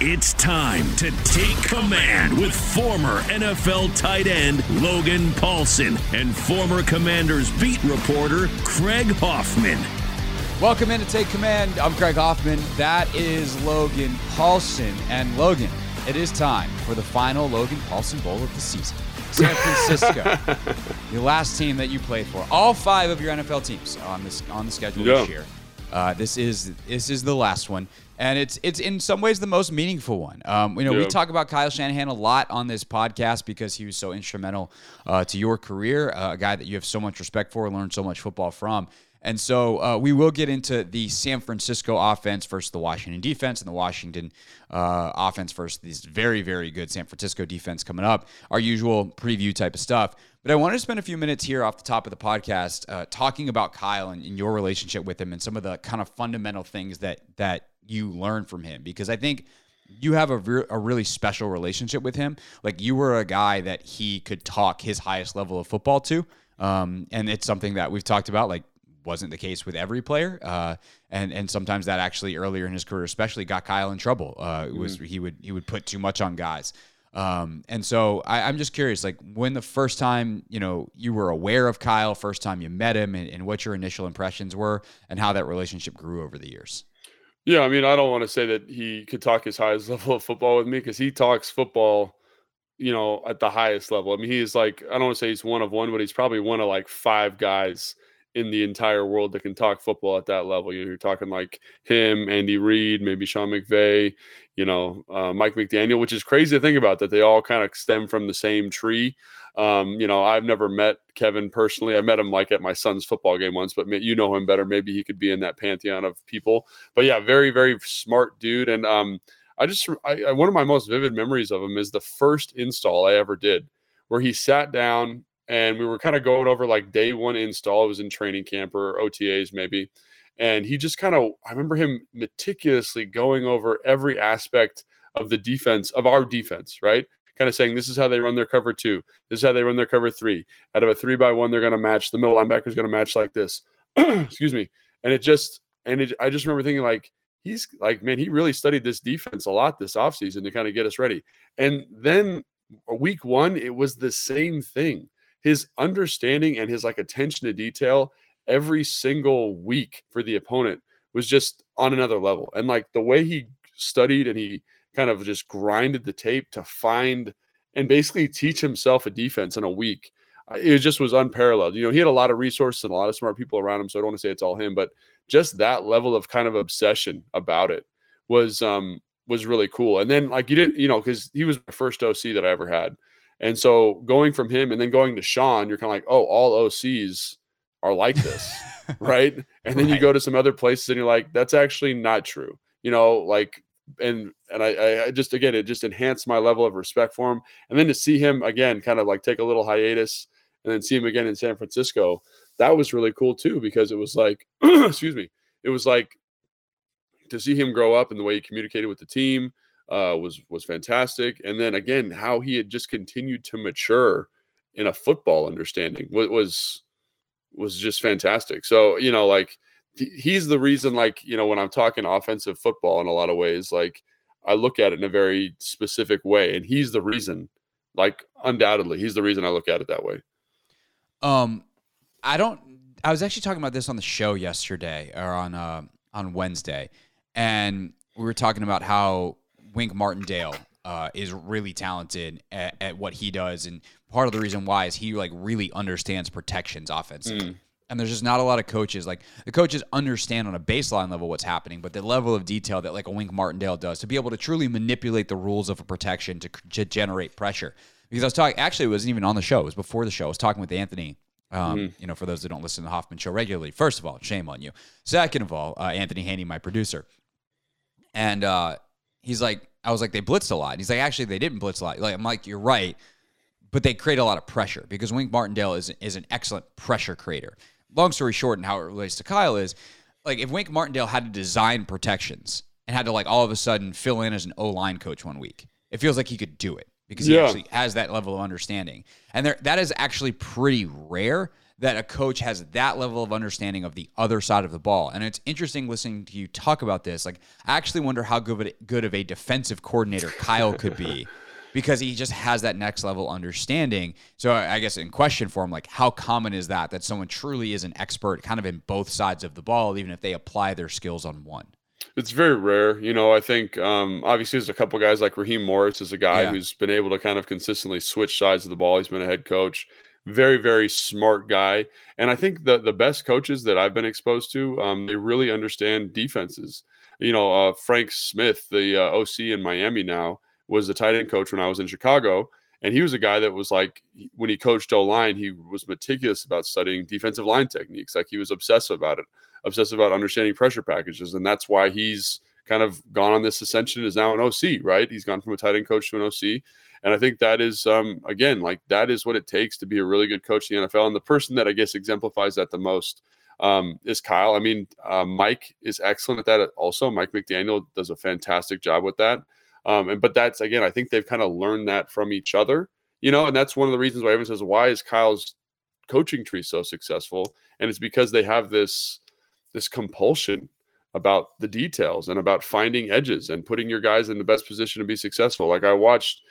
It's time to take command with former NFL tight end Logan Paulsen and former Commanders beat reporter Craig Hoffman. Welcome in to Take Command. I'm Craig Hoffman. That is Logan Paulsen. And Logan, it is time for the final Logan Paulsen Bowl of the season. San Francisco, the last team that you played for. All five of your NFL teams on this on the schedule Yeah. this year. Uh, this is this is the last one, and it's it's in some ways the most meaningful one. Um, you know, we talk about Kyle Shanahan a lot on this podcast because he was so instrumental uh, to your career, uh, a guy that you have so much respect for, learned so much football from. And so uh, we will get into the San Francisco offense versus the Washington defense and the Washington uh, offense versus this very, very good San Francisco defense coming up. Our usual preview type of stuff. But I wanted to spend a few minutes here off the top of the podcast uh, talking about Kyle and, and your relationship with him and some of the kind of fundamental things that that you learn from him because I think you have a, re- a really special relationship with him. Like you were a guy that he could talk his highest level of football to, um, and it's something that we've talked about. Like wasn't the case with every player, uh, and and sometimes that actually earlier in his career, especially, got Kyle in trouble. Uh, it was he would he would put too much on guys. Um, and so I, I'm just curious, like when the first time you know you were aware of Kyle, first time you met him, and, and what your initial impressions were, and how that relationship grew over the years. Yeah, I mean, I don't want to say that he could talk his highest level of football with me because he talks football, you know, at the highest level. I mean, he's like, I don't want to say he's one of one, but he's probably one of like five guys in the entire world that can talk football at that level. You know, You're talking like him, Andy Reid, maybe Sean McVay, you know, uh, Mike McDaniel, which is crazy to think about that they all kind of stem from the same tree. Um, you know, I've never met Kevin personally. I met him like at my son's football game once, but you know him better. Maybe he could be in that pantheon of people. But yeah, very, very smart dude. And um, I just, I, one of my most vivid memories of him is the first install I ever did, where he sat down and we were kind of going over like day one install. It was in training camp or OTAs maybe. And he just kind of, I remember him meticulously going over every aspect of the defense, of our defense, right? Kind of saying, this is how they run their cover two. This is how they run their cover three. Out of a three by one, they're going to match. The middle linebacker is going to match like this. Excuse me. And it just, and it, I just remember thinking, like, he's like, man, he really studied this defense a lot this offseason to kind of get us ready. And then week one, it was the same thing. His understanding and his like attention to detail every single week for the opponent was just on another level. And like the way he studied and he kind of just grinded the tape to find and basically teach himself a defense in a week. It just was unparalleled. You know, he had a lot of resources and a lot of smart people around him. So I don't want to say it's all him, but just that level of kind of obsession about it was um was really cool. And then like you didn't, you know, because he was the first OC that I ever had. And so going from him and then going to Sean, you're kind of like, oh, all OCs are like this, right? And then you go to some other places and you're like, that's actually not true. You know, like and and I, I- I just again it just enhanced my level of respect for him. And then to see him again, kind of like take a little hiatus and then see him again in San Francisco, that was really cool too because it was like, excuse me, it was like to see him grow up and the way he communicated with the team uh, was was fantastic. And then again, how he had just continued to mature in a football understanding was was was just fantastic. So you know, like he's the reason. Like you know, when I'm talking offensive football in a lot of ways, like I look at it in a very specific way, and he's the reason. Like undoubtedly, he's the reason I look at it that way. Um, I don't. I was actually talking about this on the show yesterday or on uh, on Wednesday, and we were talking about how Wink Martindale uh, is really talented at, at, what he does, and part of the reason why is he like really understands protections offensively. Mm. And there's just not a lot of coaches. Like the coaches understand on a baseline level what's happening, but the level of detail that like a Wink Martindale does to be able to truly manipulate the rules of a protection to, to generate pressure. Because I was talking, actually, it wasn't even on the show. It was before the show. I was talking with Anthony um, mm-hmm. You know, for those that don't listen to the Hoffman Show regularly, first of all, shame on you. Second of all, uh, Anthony Haney, my producer, and uh, he's like, I was like, they blitzed a lot. And he's like, actually, they didn't blitz a lot. Like, I'm like, you're right, but they create a lot of pressure because Wink Martindale is is an excellent pressure creator. Long story short, and how it relates to Kyle is like if Wink Martindale had to design protections and had to like all of a sudden fill in as an O line coach one week, it feels like he could do it because he actually has that level of understanding. And there, that is actually pretty rare that a coach has that level of understanding of the other side of the ball. And it's interesting listening to you talk about this. Like, I actually wonder how good of a, good of a defensive coordinator Kyle could be. because he just has that next level understanding. So I guess in question form, like how common is that that someone truly is an expert kind of in both sides of the ball, even if they apply their skills on one? It's very rare. You know, I think um, obviously there's a couple guys like Raheem Morris is a guy yeah. who's been able to kind of consistently switch sides of the ball. He's been a head coach. Very, very smart guy. And I think the the best coaches that I've been exposed to, um, they really understand defenses. You know, uh, Frank Smith, the uh, OC in Miami now, was the tight end coach when I was in Chicago. And he was a guy that was like, when he coached O line, he was meticulous about studying defensive line techniques. Like he was obsessive about it obsessive about understanding pressure packages, and that's why he's kind of gone on this ascension. Is now an OC, right? He's gone from a tight end coach to an OC, and I think that is um, again like that is what it takes to be a really good coach in the NFL. And the person that I guess exemplifies that the most um, is Kyle. I mean, uh, Mike is excellent at that. Also, Mike McDaniel does a fantastic job with that. Um, and but that's again, I think they've kind of learned that from each other, you know, and that's one of the reasons why everyone says, why is Kyle's coaching tree so successful? And it's because they have this this compulsion about the details and about finding edges and putting your guys in the best position to be successful. Like I watched,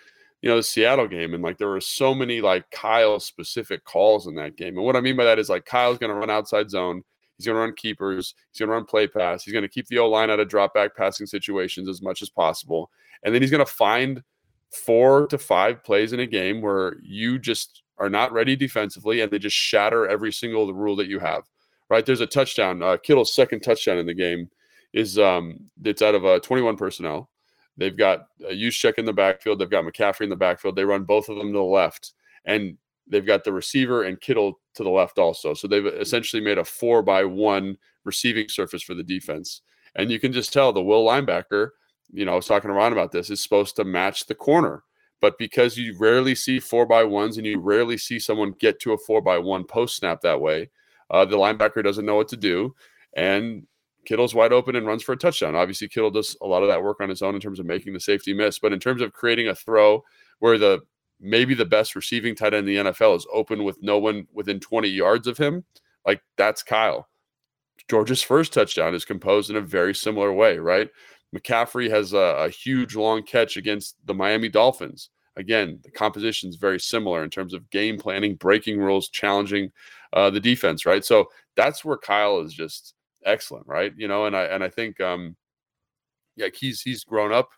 you know, the Seattle game and like there were so many like Kyle specific calls in that game. And what I mean by that is like Kyle's going to run outside zone. He's going to run keepers. He's going to run play pass. He's going to keep the O line out of drop back passing situations as much as possible. And then he's going to find four to five plays in a game where you just are not ready defensively and they just shatter every single rule that you have right? There's a touchdown. Uh, Kittle's second touchdown in the game is um, it's out of uh, 21 personnel. They've got a Juszczyk in the backfield. They've got McCaffrey in the backfield. They run both of them to the left, and they've got the receiver and Kittle to the left also. So they've essentially made a four by one receiving surface for the defense. And you can just tell the will linebacker, you know, I was talking to Ron about this, is supposed to match the corner. But because you rarely see four by ones and you rarely see someone get to a four by one post snap that way, uh, the linebacker doesn't know what to do, and Kittle's wide open and runs for a touchdown. Obviously, Kittle does a lot of that work on his own in terms of making the safety miss, but in terms of creating a throw where the maybe the best receiving tight end in the NFL is open with no one within 20 yards of him, like that's Kyle. George's first touchdown is composed in a very similar way, right? McCaffrey has a, a huge long catch against the Miami Dolphins. Again, the composition is very similar in terms of game planning, breaking rules, challenging uh, the defense, right? So that's where Kyle is just excellent, right? You know, and I and I think um, yeah, he's he's grown up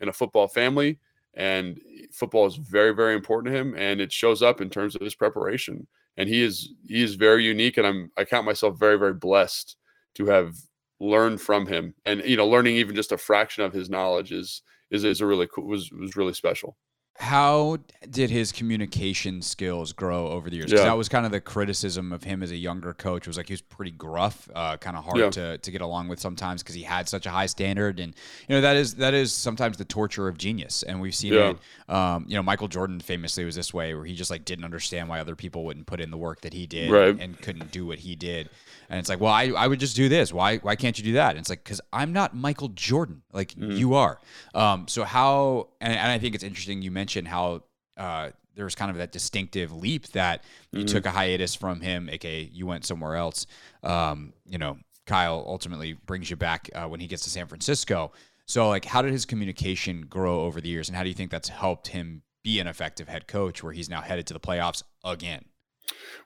in a football family, and football is very very important to him, and it shows up in terms of his preparation. And he is he is very unique, and I'm I count myself very very blessed to have learned from him, and you know, learning even just a fraction of his knowledge is is is a really cool was was really special. How did his communication skills grow over the years? Because yeah. that was kind of the criticism of him as a younger coach. Was like he was pretty gruff, uh, kind of hard yeah. to, to get along with sometimes because he had such a high standard, and you know that is that is sometimes the torture of genius. And we've seen yeah. it. Um, you know, Michael Jordan famously was this way, where he just like didn't understand why other people wouldn't put in the work that he did right. and, and couldn't do what he did. And it's like, well, I, I would just do this. Why why can't you do that? And it's like, because I'm not Michael Jordan. Like mm. you are. Um, so how? And, and, I think it's interesting. You mentioned how uh, there was kind of that distinctive leap that you mm-hmm. took a hiatus from him, aka you went somewhere else. Um, you know, Kyle ultimately brings you back uh, when he gets to San Francisco. So, like, how did his communication grow over the years, and how do you think that's helped him be an effective head coach, where he's now headed to the playoffs again?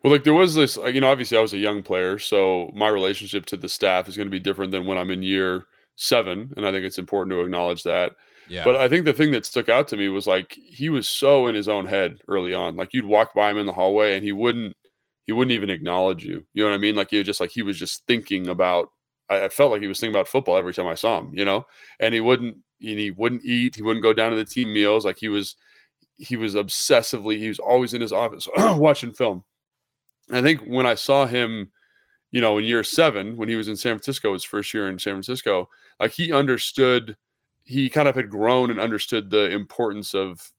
Well, like there was this, you know, obviously I was a young player, so my relationship to the staff is going to be different than when I'm in year seven, and I think it's important to acknowledge that. Yeah. But I think the thing that stuck out to me was like he was so in his own head early on. Like you'd walk by him in the hallway and he wouldn't he wouldn't even acknowledge you. You know what I mean? Like he was just like he was just thinking about I, I felt like he was thinking about football every time I saw him, you know? And he wouldn't and he wouldn't eat, he wouldn't go down to the team meals. Like he was he was obsessively, he was always in his office watching film. I think when I saw him, you know, in year seven, when he was in San Francisco, his first year in San Francisco, like he understood, he kind of had grown and understood the importance of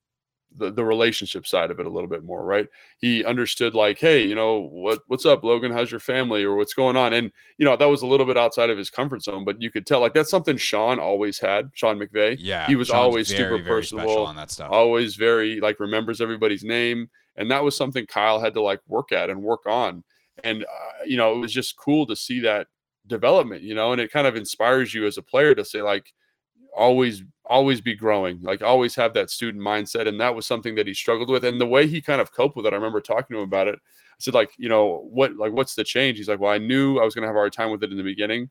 the, the relationship side of it a little bit more, right? He understood like, hey, you know, what what's up, Logan? How's your family or what's going on? And you know, that was a little bit outside of his comfort zone, but you could tell like that's something Sean always had, Sean McVay. Yeah. He was Sean's always very, super very personable, on that stuff. always very like remembers everybody's name. And that was something Kyle had to like work at and work on. And uh, you know, it was just cool to see that development, you know, and it kind of inspires you as a player to say like always always be growing like always have that student mindset and that was something that he struggled with and the way he kind of coped with it i remember talking to him about it i said like you know what like what's the change he's like well i knew i was going to have a hard time with it in the beginning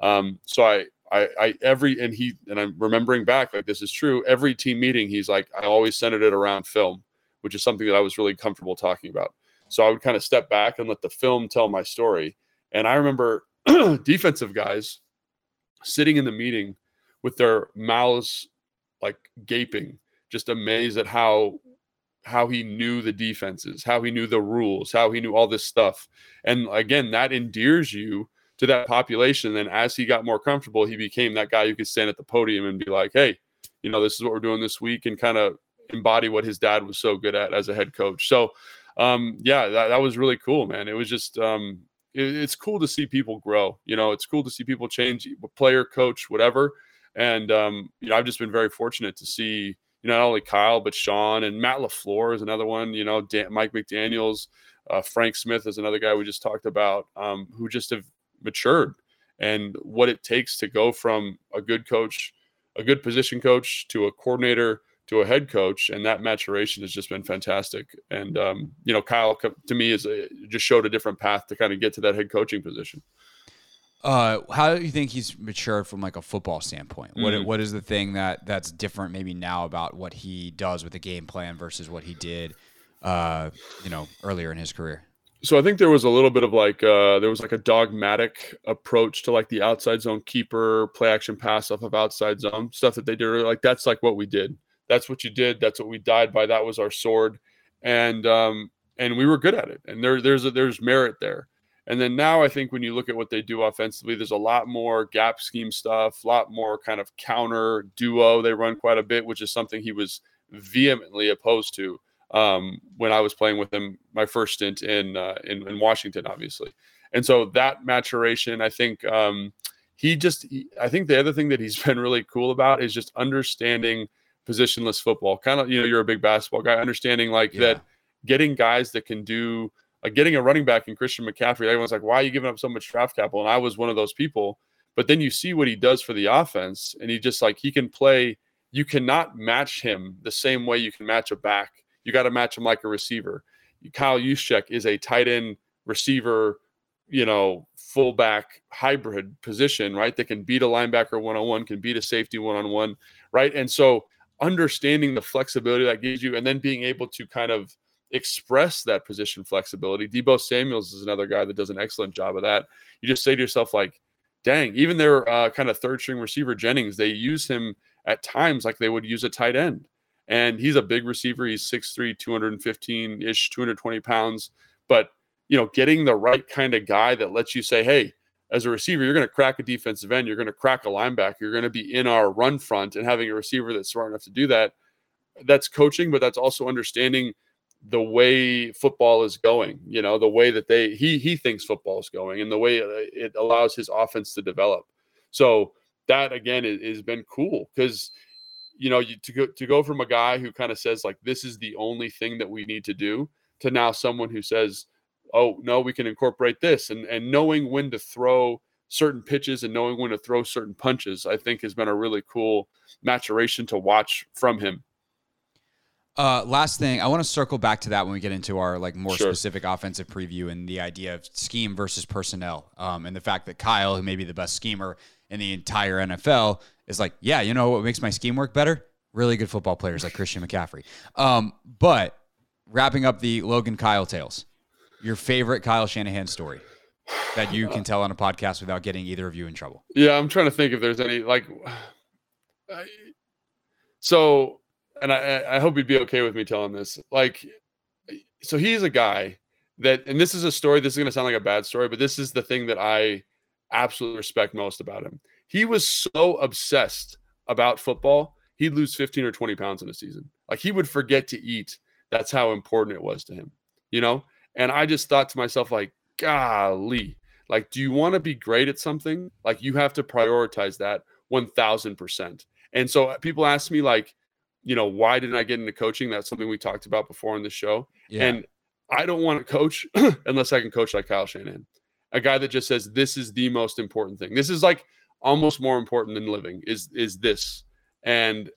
um so i I, I every and he and I'm remembering back like this is true. Every team meeting, he's like, I always centered it around film, which is something that I was really comfortable talking about. So I would kind of step back and let the film tell my story. And I remember defensive guys sitting in the meeting with their mouths like gaping, just amazed at how how he knew the defenses, how he knew the rules, how he knew all this stuff. And again, that endears you to that population. And as he got more comfortable, he became that guy who could stand at the podium and be like, hey, you know, this is what we're doing this week and kind of embody what his dad was so good at as a head coach. So, um, yeah, that, that was really cool, man. It was just, um, it, it's cool to see people grow. You know, it's cool to see people change, player, coach, whatever. And um, you know, I've just been very fortunate to see, you know, not only Kyle but Sean and Matt LaFleur is another one. You know, Dan, Mike McDaniel's, uh, Frank Smith is another guy we just talked about, um, who just have matured and what it takes to go from a good coach, a good position coach, to a coordinator to a head coach, and that maturation has just been fantastic. And um, you know, Kyle to me is a, just showed a different path to kind of get to that head coaching position. Uh, how do you think he's matured from like a football standpoint? What Mm. what is the thing that that's different maybe now about what he does with the game plan versus what he did, uh, you know, earlier in his career? So I think there was a little bit of like uh, there was like a dogmatic approach to like the outside zone keeper, play action pass off of outside zone stuff that they did. Like that's like what we did. That's what you did. That's what we died by. That was our sword, and um, and we were good at it. And there there's a, there's merit there. And then now I think when you look at what they do offensively, there's a lot more gap scheme stuff, a lot more kind of counter duo. They run quite a bit, which is something he was vehemently opposed to um, when I was playing with him my first stint in, uh, in in Washington, obviously. And so that maturation, I think um, he just, he, I think the other thing that he's been really cool about is just understanding positionless football. Kind of, you know, you're a big basketball guy, understanding like Yeah. that, getting guys that can do like getting a running back in Christian McCaffrey. Everyone's like, why are you giving up so much draft capital? And I was one of those people. But then you see what he does for the offense, and he just like he can play. You cannot match him the same way you can match a back. You got to match him like a receiver. Kyle Juszczyk is a tight end receiver, you know, fullback hybrid position, right? That can beat a linebacker one on one, can beat a safety one on one, right? And so understanding the flexibility that gives you, and then being able to kind of express that position flexibility. Deebo Samuels is another guy that does an excellent job of that. You just say to yourself, like, dang, even their uh, kind of third string receiver Jennings, they use him at times like they would use a tight end. And he's a big receiver. He's 6'3, 215 ish, 220 pounds. But, you know, getting the right kind of guy that lets you say, hey, as a receiver, you're going to crack a defensive end, you're going to crack a linebacker, you're going to be in our run front, and having a receiver that's smart enough to do that. That's coaching, but that's also understanding the way football is going you know the way that they he he thinks football is going and the way uh, it allows his offense to develop. So that again has been cool because you know you, to go to go from a guy who kind of says like this is the only thing that we need to do to now someone who says oh no we can incorporate this and and knowing when to throw certain pitches and knowing when to throw certain punches i think has been a really cool maturation to watch from him Uh, last thing, I want to circle back to that when we get into our like more Sure. specific offensive preview and the idea of scheme versus personnel, um, and the fact that Kyle, who may be the best schemer in the entire NFL, Is like, yeah, you know what makes my scheme work better? Really good football players like Christian McCaffrey. Um, but wrapping up the Logan Kyle tales, your favorite Kyle Shanahan story that you can tell on a podcast without getting either of you in trouble. Yeah, I'm trying to think if there's any like. I, so, and I, I hope you'd be okay with me telling this. Like, so he's a guy that, and this is a story. This is going to sound like a bad story, but this is the thing that I absolutely respect most about him. He was so obsessed about football, he'd lose 15 or 20 pounds in a season. Like he would forget to eat. That's how important it was to him, you know? And I just thought to myself, like, golly, like, do you want to be great at something? Like, you have to prioritize that 1000%. And so uh, people ask me, like, you know, why didn't I get into coaching? That's something we talked about before on the show. Yeah. And I don't want to coach unless I can coach like Kyle Shanahan, a guy that just says this is the most important thing. This is like almost more important than living. Is is this? And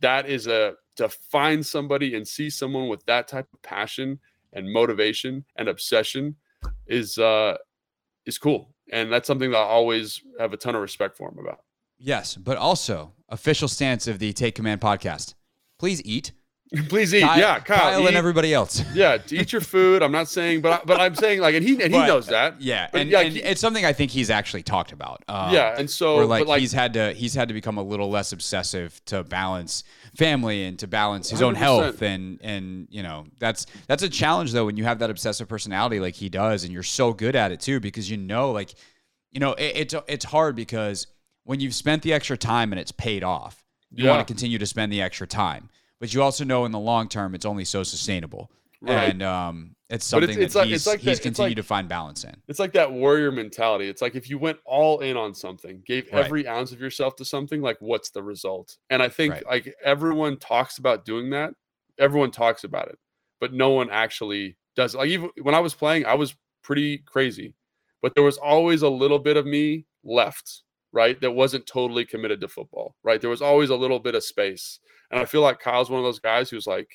that is a to find somebody and see someone with that type of passion and motivation and obsession is uh is cool. And that's something that I always have a ton of respect for him about. Yes, but also official stance of the Take Command podcast. Please eat. Please eat. Kyle, yeah, Kyle, Kyle eat. and everybody else. Yeah, eat your food. I'm not saying, but I, but I'm saying like, and he and he But, knows that. Yeah, But, and, yeah, and he- it's something I think he's actually talked about. Um, yeah, and so like, like he's had to he's had to become a little less obsessive to balance family and to balance his own 100%. health and and you know that's that's a challenge though when you have that obsessive personality like he does and you're so good at it too because you know like you know it, it's it's hard because when you've spent the extra time and it's paid off you Yeah. want to continue to spend the extra time but you also know in the long term it's only so sustainable Right. and um it's something it's- it's that like- he's, it's like he's that- continued like- to find balance in it's like that warrior mentality. It's like if you went all in on something, gave Right. every ounce of yourself to something, like what's the result? And I think Right. like everyone talks about doing that. Everyone talks about it, but no one actually does. Like even when I was playing, I was pretty crazy, but there was always a little bit of me left, right? That wasn't totally committed to football, right? There was always a little bit of space. And I feel like Kyle's one of those guys who's like,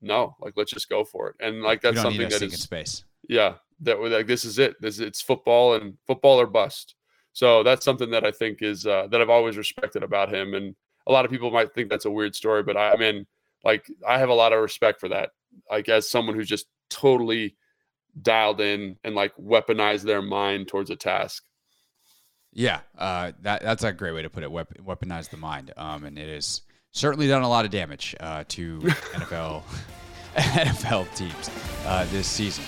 no, like let's just go for it. And like that's something that is space yeah that we're like this is it this it's football and football or bust so that's something that i think is uh, that i've always respected about him and a lot of people might think that's a weird story but i, I mean like i have a lot of respect for that like as someone who's just totally dialed in and like weaponized their mind towards a task Yeah, uh, that that's a great way to put it. Wep- weaponize the mind, um, and it has certainly done a lot of damage uh, to NFL NFL teams uh, this season.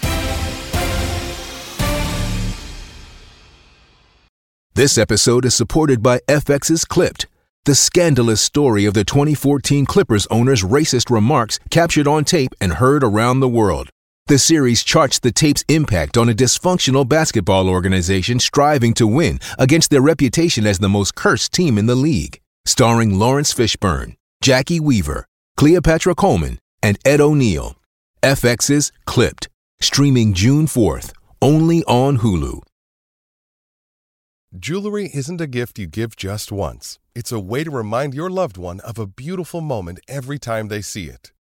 This episode is supported by FX's Clipped, the scandalous story of the 2014 Clippers owner's racist remarks captured on tape and heard around the world. The series charts the tape's impact on a dysfunctional basketball organization striving to win against their reputation as the most cursed team in the league. Starring Laurence Fishburne, Jacki Weaver, Cleopatra Coleman, and Ed O'Neill. FX's Clipped, streaming June 4th, only on Hulu. Jewelry isn't a gift you give just once. It's a way to remind your loved one of a beautiful moment every time they see it.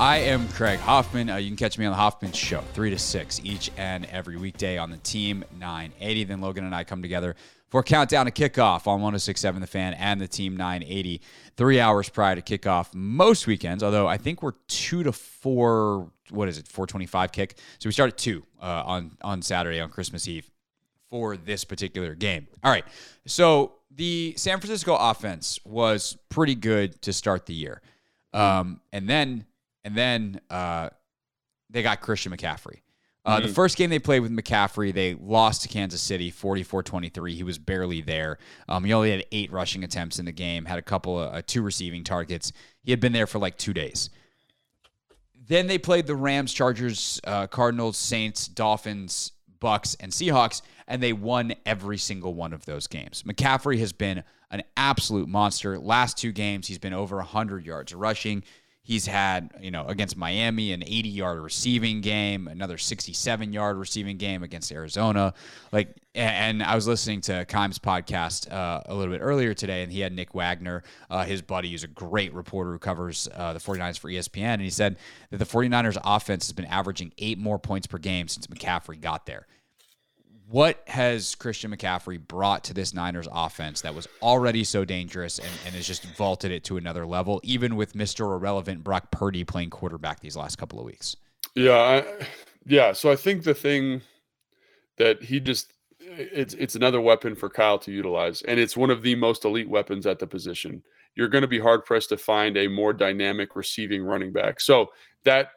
I am Craig Hoffman. Uh, you can catch me on the Hoffman Show, 3 to 6 each and every weekday on the Team 980. Then Logan and I come together for Countdown to Kickoff on 1067 The Fan and the Team 980, three hours prior to kickoff most weekends, although I think we're 2 to 4, what is it, 425 kick. So we start at 2 uh, on, on Saturday on Christmas Eve for this particular game. All right. So the San Francisco offense was pretty good to start the year. Um, and then and then uh, they got Christian McCaffrey. Uh, The first game they played with McCaffrey, they lost to Kansas City 44 23. He was barely there. Um, he only had eight rushing attempts in the game, had a couple of uh, two receiving targets. He had been there for like two days. Then they played the Rams, Chargers, uh, Cardinals, Saints, Dolphins, Bucks, and Seahawks, and they won every single one of those games. McCaffrey has been an absolute monster. Last two games, he's been over 100 yards rushing. He's had, you know, against Miami, an 80 yard receiving game, another 67 yard receiving game against Arizona. Like, and I was listening to Keim's podcast uh, a little bit earlier today, and he had Nick Wagoner, uh, his buddy, who's a great reporter who covers uh, the 49ers for ESPN. And he said that the 49ers offense has been averaging eight more points per game since McCaffrey got there what has Christian McCaffrey brought to this Niners offense that was already so dangerous and, and has just vaulted it to another level, even with Mr. Irrelevant Brock Purdy playing quarterback these last couple of weeks? Yeah, I, yeah. So I think the thing that he just it's it's another weapon for Kyle to utilize, and it's one of the most elite weapons at the position. You're going to be hard pressed to find a more dynamic receiving running back. So that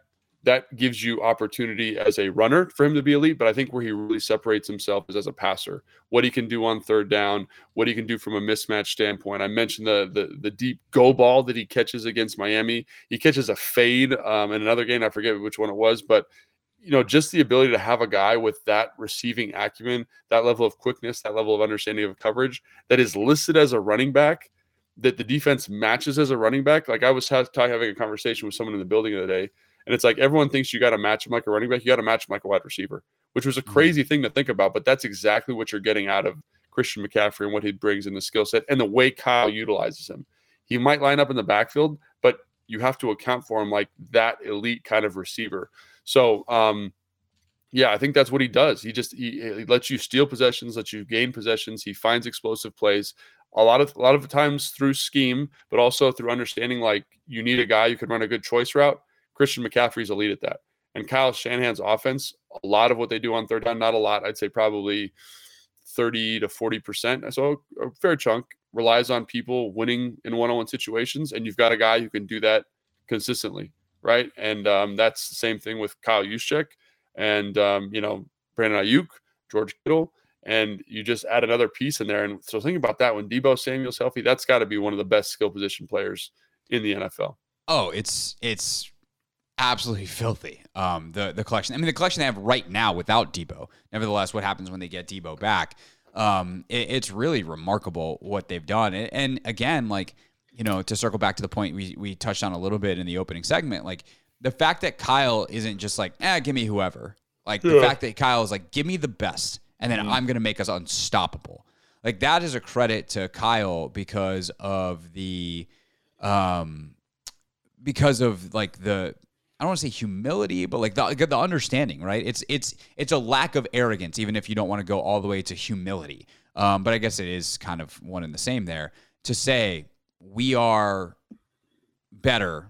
that gives you opportunity as a runner for him to be elite. But I think where he really separates himself is as a passer. What he can do on third down, what he can do from a mismatch standpoint. I mentioned the the, the deep go ball that he catches against Miami. He catches a fade um, in another game. I forget which one it was, but you know, just the ability to have a guy with that receiving acumen, that level of quickness, that level of understanding of coverage that is listed as a running back that the defense matches as a running back. Like I was having a conversation with someone in the building the other day and it's like everyone thinks you got to match him like a running back. You got to match him like a wide receiver, which was a mm-hmm. crazy thing to think about. But that's exactly what you're getting out of Christian McCaffrey and what he brings in the skill set and the way Kyle utilizes him. He might line up in the backfield, but you have to account for him like that elite kind of receiver. So, um, yeah, I think that's what he does. He just he, he lets you steal possessions, lets you gain possessions. He finds explosive plays a lot of a lot of times through scheme, but also through understanding like you need a guy who can run a good choice route. Christian McCaffrey's elite at that. And Kyle Shanahan's offense, a lot of what they do on third down, not a lot, I'd say probably 30 to 40%. So a fair chunk relies on people winning in one on one situations. And you've got a guy who can do that consistently. Right. And um, that's the same thing with Kyle Juszczyk and, um, you know, Brandon Aiyuk, George Kittle. And you just add another piece in there. And so think about that when Deebo Samuel's healthy, that's got to be one of the best skill position players in the NFL. Oh, it's it's absolutely filthy. Um, the the collection. I mean, the collection they have right now without Deebo. Nevertheless, what happens when they get Deebo back? Um, it, it's really remarkable what they've done. And, and, again, like you know, to circle back to the point we we touched on a little bit in the opening segment, like the fact that Kyle isn't just like, eh, give me whoever. Like yeah. the fact that Kyle is like, give me the best, and then mm-hmm. I'm gonna make us unstoppable. Like that is a credit to Kyle because of the um because of like the I don't want to say humility, but like the, the understanding, right? It's it's it's a lack of arrogance, even if you don't want to go all the way to humility. Um, but I guess it is kind of one and the same there to say we are better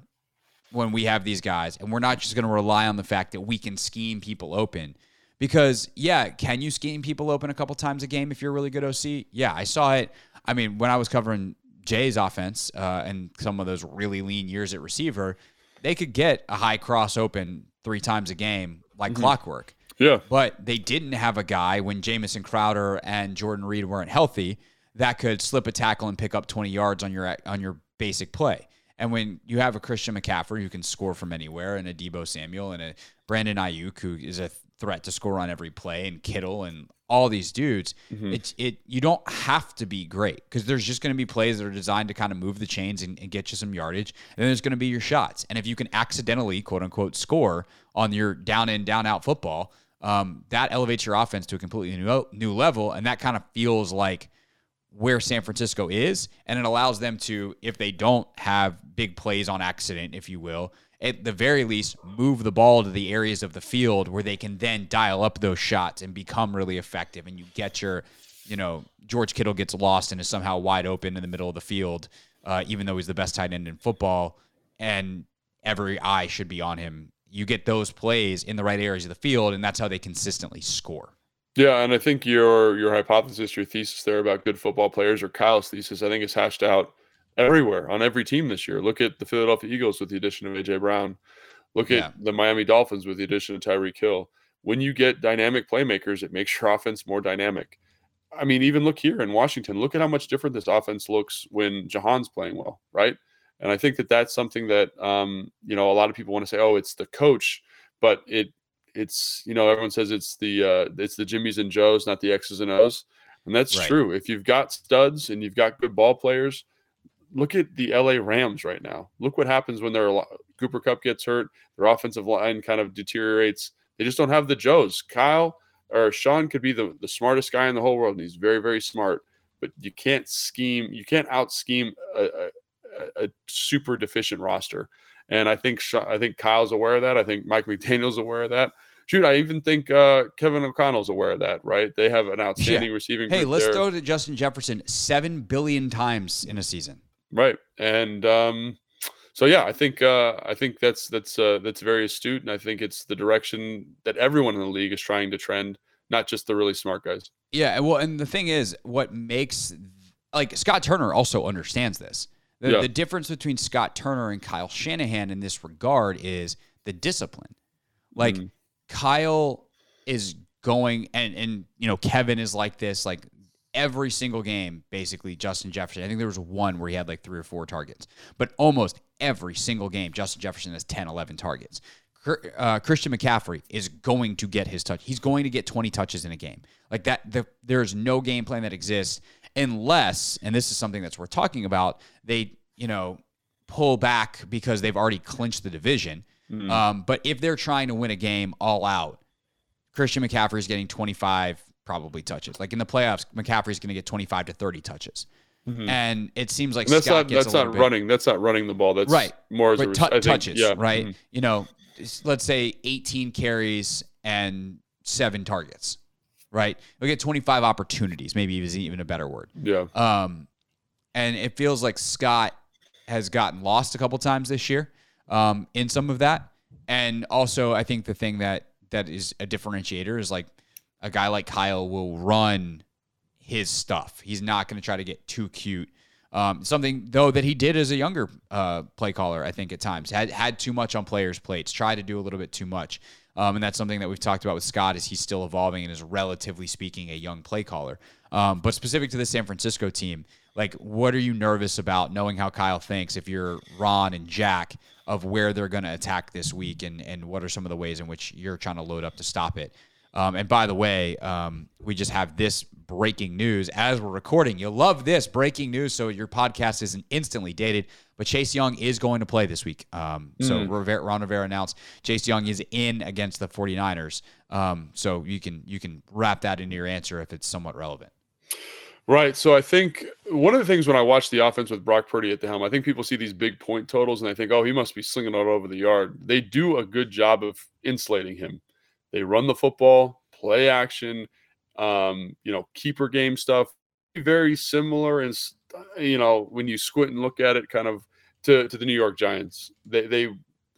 when we have these guys, and we're not just going to rely on the fact that we can scheme people open. Because yeah, can you scheme people open a couple times a game if you're a really good OC? Yeah, I saw it. I mean, when I was covering Jay's offense uh, and some of those really lean years at receiver, they could get a high cross open three times a game like mm-hmm. clockwork. Yeah. But they didn't have a guy when Jamison Crowder and Jordan Reed weren't healthy that could slip a tackle and pick up 20 yards on your on your basic play. And when you have a Christian McCaffrey who can score from anywhere, and a Deebo Samuel, and a Brandon Aiyuk who is a threat to score on every play, and Kittle and all these dudes, mm-hmm. it's it you don't have to be great because there's just going to be plays that are designed to kind of move the chains and, and get you some yardage. And then there's going to be your shots. And if you can accidentally, quote unquote, score on your down in, down out football, um, that elevates your offense to a completely new new level. And that kind of feels like where San Francisco is, and it allows them to, if they don't have big plays on accident, if you will, at the very least, move the ball to the areas of the field where they can then dial up those shots and become really effective. And you get your, you know, George Kittle gets lost and is somehow wide open in the middle of the field, uh, even though he's the best tight end in football, and every eye should be on him. You get those plays in the right areas of the field, and that's how they consistently score. Yeah, and I think your your hypothesis, your thesis there about good football players, or Kyle's thesis, I think is hashed out everywhere on every team this year. Look at the Philadelphia Eagles with the addition of AJ Brown. Look at the Miami Dolphins with the addition of Tyreek Hill. When you get dynamic playmakers, it makes your offense more dynamic. I mean, even look here in Washington. Look at how much different this offense looks when Jahan's playing well, right? And I think that that's something that um, you know a lot of people want to say, oh, it's the coach, but it it's you know everyone says it's the uh, it's the Jimmys and Joes, not the X's and O's, and that's Right. true. If you've got studs and you've got good ball players, look at the LA Rams right now. Look what happens when their Cooper Kupp gets hurt, their offensive line kind of deteriorates. They just don't have the Joes. Kyle or Sean could be the, the smartest guy in the whole world, and he's very very smart. But you can't scheme, you can't out scheme a, a, a- super deficient roster. And I think Sha- I think Kyle's aware of that. I think Mike McDaniel's aware of that. Shoot, I even think uh, Kevin O'Connell's aware of that. Right? They have an outstanding receiving. Hey, let's there. throw to Justin Jefferson seven billion times in a season. Right. And um, so yeah, I think uh, I think that's that's uh, that's very astute, and I think it's the direction that everyone in the league is trying to trend, not just the really smart guys. Yeah, well, and the thing is, what makes like Scott Turner also understands this. The, Yeah. the difference between Scott Turner and Kyle Shanahan in this regard is the discipline. Like Mhm. Kyle is going, and and you know Kevin is like this. Like every single game, basically Justin Jefferson. I think there was one where he had like three or four targets, but almost every single game, Justin Jefferson has 10, 11 targets. Uh, Christian McCaffrey is going to get his touch. He's going to get 20 touches in a game. Like that, the, there's no game plan that exists unless, and this is something that's worth talking about, they, you know, pull back because they've already clinched the division. Mhm. Um, but if they're trying to win a game all out, Christian McCaffrey is getting 25 probably touches. Like in the playoffs, McCaffrey is going to get 25 to 30 touches. Mhm. And it seems like And that's Scott not gets that's a not bit- running. That's not running the ball. That's Right. More but I think- touches, yeah, right? mhm. You know, let's say 18 carries and seven targets, right? You'll get 25 opportunities, maybe is even a better word. Yeah. Um, and it feels like Scott has gotten lost a couple times this year um, in some of that. And also, I think the thing that that is a differentiator is like a guy like Kyle will run his stuff. He's not going to try to get too cute. Um, something though that he did as a younger uh, play caller, I think at times had had too much on players' plates, tried to do a little bit too much, um, and that's something that we've talked about with Scott. Is he's still evolving and is relatively speaking a young play caller. Um, but specific to the San Francisco team, like what are you nervous about knowing how Kyle thinks if you're Ron and Jack of where they're going to attack this week and and what are some of the ways in which you're trying to load up to stop it? Um, and by the way, um, we just have this breaking news as we're recording. You'll love this breaking news, so your podcast isn't instantly dated. But Chase Young is going to play this week. Um, so Rivera, Ron Rivera announced Chase Young is in against the 49ers. Um, so you can you can wrap that into your answer if it's somewhat relevant. Right. So I think one of the things when I watch the offense with Brock Purdy at the helm, I think people see these big point totals and they think, oh, he must be slinging it all over the yard. They do a good job of insulating him. They run the football, play action, um, you know, keeper game stuff. Very similar, and you know, when you squint and look at it, kind of to to the New York Giants. They they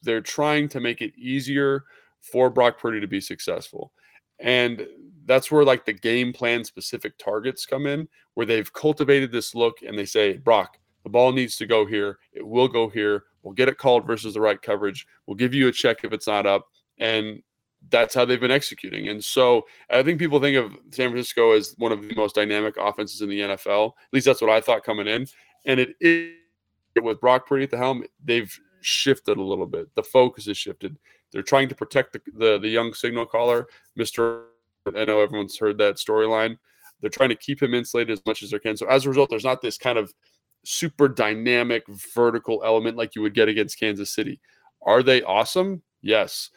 they're trying to make it easier for Brock Purdy to be successful. And that's where like the game plan specific targets come in, where they've cultivated this look and they say, Brock, the ball needs to go here. It will go here. We'll get it called versus the right coverage. We'll give you a check if it's not up. And that's how they've been executing. And so I think people think of San Francisco as one of the most dynamic offenses in the NFL. At least that's what I thought coming in. And it is with Brock Purdy at the helm, they've shifted a little bit. The focus has shifted. They're trying to protect the, the, the young signal caller, Mr. I know everyone's heard that storyline. They're trying to keep him insulated as much as they can. So as a result, there's not this kind of super dynamic vertical element like you would get against Kansas City. Are they awesome? Yes.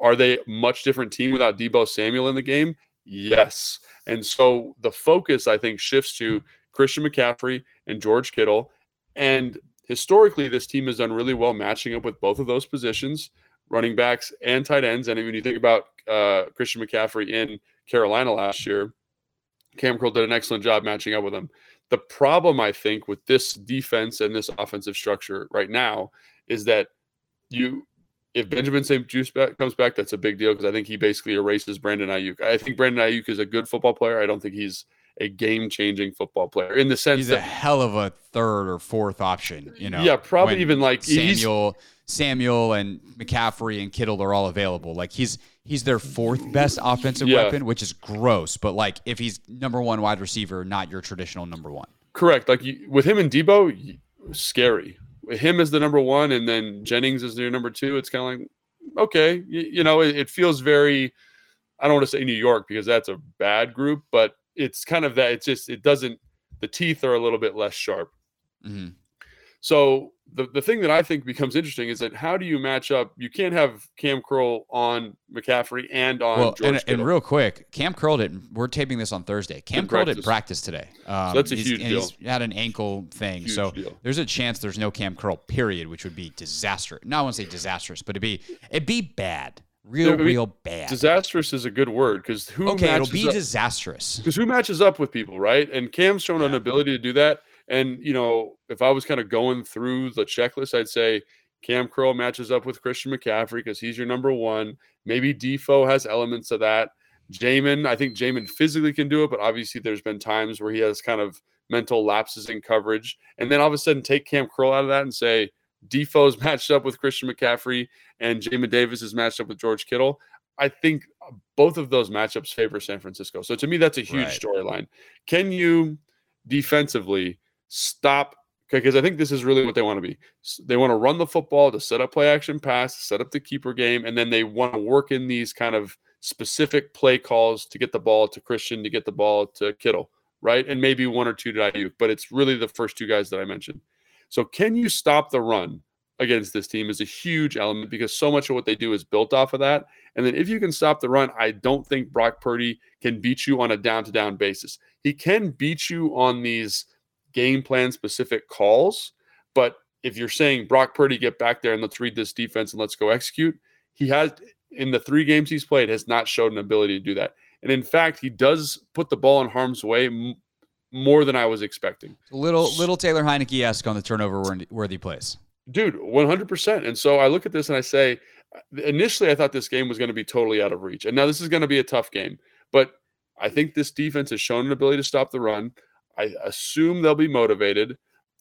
Are they much different team without Deebo Samuel in the game? Yes. And so the focus, I think, shifts to Christian McCaffrey and George Kittle. And historically, this team has done really well matching up with both of those positions, running backs and tight ends. And when you think about uh, Christian McCaffrey in Carolina last year, Cam Curl did an excellent job matching up with him. The problem, I think, with this defense and this offensive structure right now is that you, if Benjamin St-Juste back, comes back, that's a big deal because I think he basically erases Brandon Aiyuk. I think Brandon Aiyuk is a good football player. I don't think he's a game-changing football player in the sense He's a hell of a third or fourth option. You know, Yeah, probably even like Samuel, Samuel, and McCaffrey and Kittle are all available. Like he's he's their fourth best offensive Yeah. weapon, which is gross. But like if he's number one wide receiver, not your traditional number one. Correct. Like you, with him and Deebo, scary. Him as the number one, and then Jennings is their number two. It's kind of like okay, you, you know, it, it, feels very. I don't want to say New York because that's a bad group, but it's kind of that. It's just it doesn't. The teeth are a little bit less sharp. Mm-hmm. So the, the thing that I think becomes interesting is that how do you match up? You can't have Cam Curl on McCaffrey and on well, George and, and, real quick, Cam Curl didn't. We're taping this on Thursday. Cam Curl didn't practice today. Um, so that's a huge deal. He's had an ankle thing, huge so deal. there's a chance there's no Cam Curl. Period, which would be disastrous. Not I want to say disastrous, but it'd be it'd be bad. Real, real bad. Disastrous is a good word because who? Okay, it'll be up, disastrous. Because who matches up with people, right? And Cam's shown yeah. an ability to do that. And you know, if I was kind of going through the checklist, I'd say Kam Curl matches up with Christian McCaffrey because he's your number one. Maybe Defoe has elements of that. Jamin, I think Jamin physically can do it, but obviously there's been times where he has kind of mental lapses in coverage. And then all of a sudden take Kam Curl out of that and say Defoe's matched up with Christian McCaffrey and Jamin Davis is matched up with George Kittle. I think uh, both of those matchups favor San Francisco. So to me, that's a huge right. storyline. Can you defensively stop because I think this is really what they want to be. They want to run the football to set up play action pass, set up the keeper game, and then they want to work in these kind of specific play calls to get the ball to Christian, to get the ball to Kittle, right? And maybe one or two to Aiyuk, but it's really the first two guys that I mentioned. So can you stop the run against this team is a huge element because so much of what they do is built off of that. And then if you can stop the run, I don't think Brock Purdy can beat you on a down to down basis. He can beat you on these – game plan specific calls. But if you're saying Brock Purdy, get back there and let's read this defense and let's go execute, he has in the three games he's played has not showed an ability to do that. And in fact, he does put the ball in harm's way m- more than I was expecting. Little little Taylor Heinicke esque on the turnover worthy place. Dude, 100%. And so I look at this and I say, initially I thought this game was going to be totally out of reach. And now this is going to be a tough game. But I think this defense has shown an ability to stop the run. I assume they'll be motivated.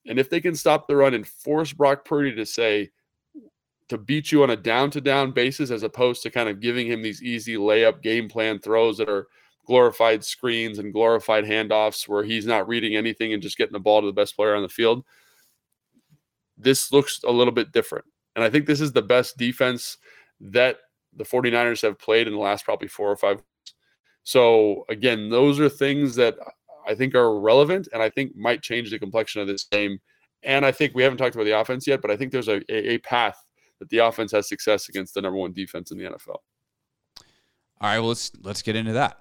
And if they can stop the run and force Brock Purdy to say, to beat you on a down to down basis, as opposed to kind of giving him these easy layup game plan throws that are glorified screens and glorified handoffs where he's not reading anything and just getting the ball to the best player on the field. This looks a little bit different. And I think this is the best defense that the 49ers have played in the last probably four or five. So, again, those are things that I think are relevant and I think might change the complexion of this game. And I think we haven't talked about the offense yet, but I think there's a, a, a path that the offense has success against the number one defense in the NFL. All right, well let's let's get into that.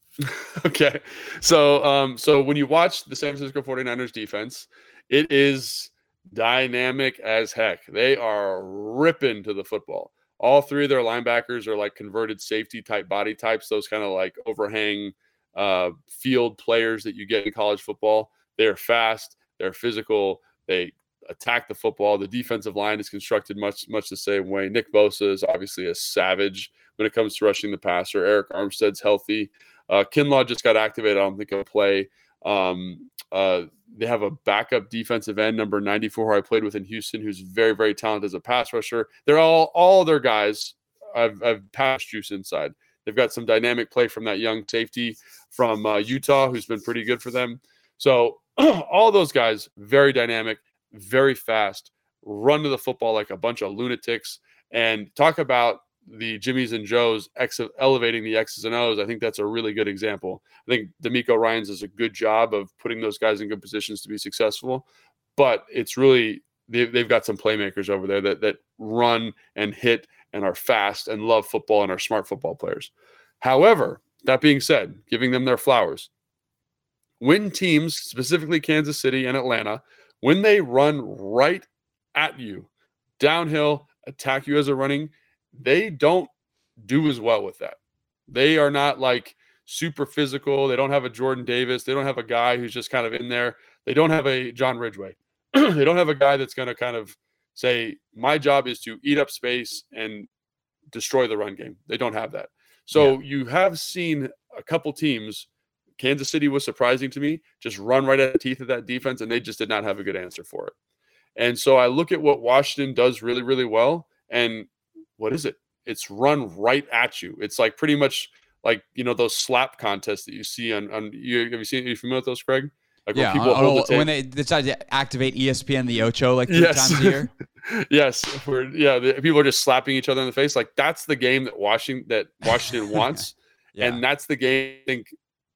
okay. So um so when you watch the San Francisco 49ers defense, it is dynamic as heck. They are ripping to the football. All three of their linebackers are like converted safety type body types, those kind of like overhang uh, field players that you get in college football. They're fast, they're physical, they attack the football. The defensive line is constructed much much the same way. Nick Bosa is obviously a savage when it comes to rushing the passer. Arik Armstead's healthy. Uh, Kinlaw just got activated. I don't think he'll play. Um, uh, they have a backup defensive end, number 94, who I played with in Houston, who's very, very talented as a pass rusher. They're all all their guys. I've, I've passed juice inside. They've got some dynamic play from that young safety from uh, Utah, who's been pretty good for them. So all those guys, very dynamic, very fast, run to the football like a bunch of lunatics, and talk about the Jimmys and Joes ex- elevating the X's and O's. I think that's a really good example. I think DeMeco Ryans does a good job of putting those guys in good positions to be successful, but it's really they've, they've got some playmakers over there that that run and hit and are fast and love football and are smart football players. However, that being said, giving them their flowers. When teams, specifically Kansas City and Atlanta, when they run right at you, downhill, attack you as a running, they don't do as well with that. They are not like super physical. They don't have a Jordan Davis. They don't have a guy who's just kind of in there. They don't have a John Ridgeway. they don't have a guy that's going to kind of say, my job is to eat up space and destroy the run game. They don't have that. So yeah. you have seen a couple teams. Kansas City was surprising to me, just run right at the teeth of that defense, and they just did not have a good answer for it. And so I look at what Washington does really, really well. And what is it? It's run right at you. It's like pretty much like you know those slap contests that you see on on you have you seen are you familiar with those, Craig? Like yeah, when people oh, hold oh, the when they decide to activate ESPN the Ocho like three Yes. times a year. yes, where yeah, the, people are just slapping each other in the face. Like that's the game that Washington that Washington wants, Yeah. and that's the game I think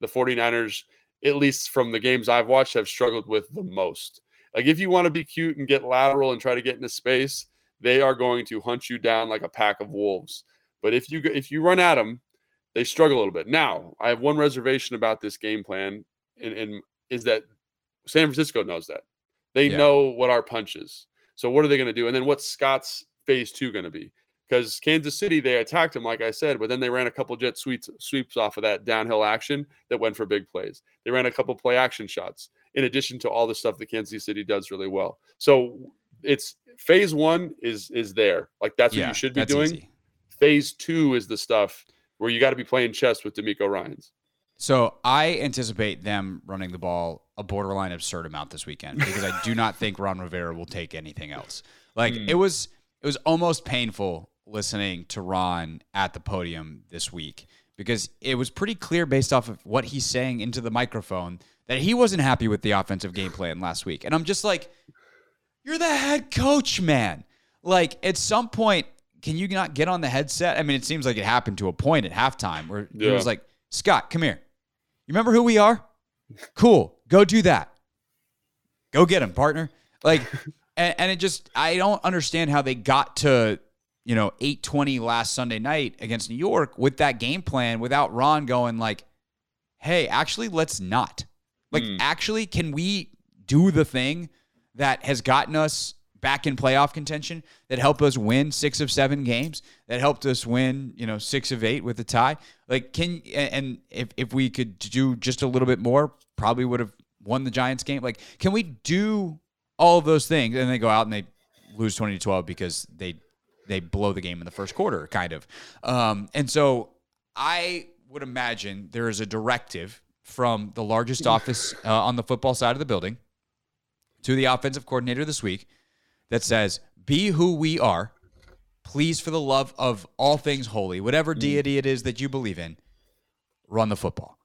the 49ers, at least from the games I've watched, have struggled with the most. Like if you want to be cute and get lateral and try to get into space, they are going to hunt you down like a pack of wolves. But if you if you run at them, they struggle a little bit. Now, I have one reservation about this game plan, and, and is that San Francisco knows that. They Yeah. know what our punch is. So what are they going to do? And then what's Scott's phase two going to be? Because Kansas City, they attacked him, like I said, but then they ran a couple jet sweeps sweeps off of that downhill action that went for big plays. They ran a couple play action shots, in addition to all the stuff that Kansas City does really well. So it's phase one is is there. Like that's what you should be doing. easy. Phase two is the stuff where you got to be playing chess with DeMeco Ryans. So I anticipate them running the ball a borderline absurd amount this weekend because I do not think Ron Rivera will take anything else. Like Hmm. it was it was almost painful listening to Ron at the podium this week because it was pretty clear based off of what he's saying into the microphone that he wasn't happy with the offensive game plan last week. And I'm just like you're the head coach, man. Like at some point can you not get on the headset? I mean, it seems like it happened to a point at halftime where he Yeah. was like, "Scott, come here. You remember who we are? Cool. Go do that. Go get him, partner. Like, and, and it just, I don't understand how they got to, you know, 820 last Sunday night against New York with that game plan without Ron going like, hey, actually, let's not. Like, hmm. actually, can we do the thing that has gotten us back in playoff contention, that helped us win six of seven games, that helped us win, you know, six of eight with a tie? Like, can, and if, if we could do just a little bit more, probably would have won the Giants game. Like, can we do all of those things? And they go out and they lose 20 to 12 because they, they blow the game in the first quarter, kind of. Um, and so I would imagine there is a directive from the largest office uh, on the football side of the building to the offensive coordinator this week that says, Be who we are. Please, for the love of all things holy, whatever deity it is that you believe in, run the football.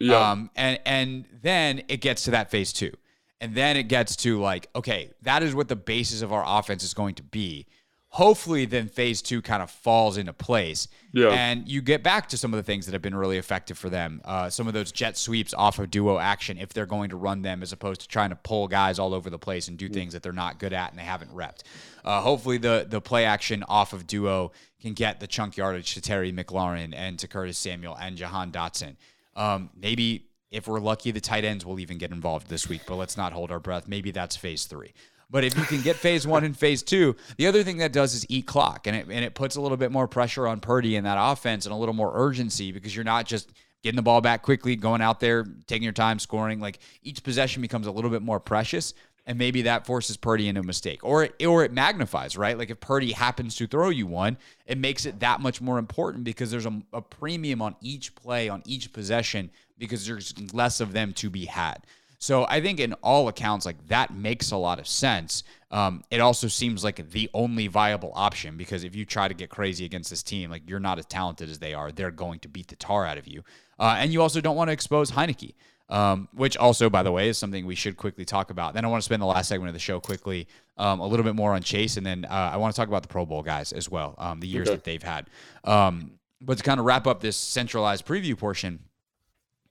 Yeah. Um, and and then it gets to that phase two, and then it gets to like, okay, that is what the basis of our offense is going to be. Hopefully, then phase two kind of falls into place, Yeah. and you get back to some of the things that have been really effective for them. Uh, some of those jet sweeps off of duo action, if they're going to run them, as opposed to trying to pull guys all over the place and do things that they're not good at and they haven't repped. Uh, hopefully, the the play action off of duo can get the chunk yardage to Terry McLaurin and to Curtis Samuel and Jahan Dotson. Um, maybe if we're lucky, the tight ends will even get involved this week, but let's not hold our breath. Maybe that's phase three. But if you can get phase one and phase two, the other thing that does is eat clock, and it and it puts a little bit more pressure on Purdy in that offense and a little more urgency because you're not just getting the ball back quickly, going out there, taking your time, scoring. Like each possession becomes a little bit more precious, and maybe that forces Purdy into a mistake, or it, or it magnifies, right? Like if Purdy happens to throw you one, it makes it that much more important because there's a, a premium on each play, on each possession, because there's less of them to be had. So I think in all accounts, like that makes a lot of sense. Um, it also seems like the only viable option because if you try to get crazy against this team, like you're not as talented as they are, they're going to beat the tar out of you. Uh, and you also don't want to expose Heinicke, um, which also, by the way, is something we should quickly talk about. Then I want to spend the last segment of the show quickly um, a little bit more on Chase, and then uh, I want to talk about the Pro Bowl guys as well, um, the years Okay. that they've had. Um, but to kind of wrap up this centralized preview portion,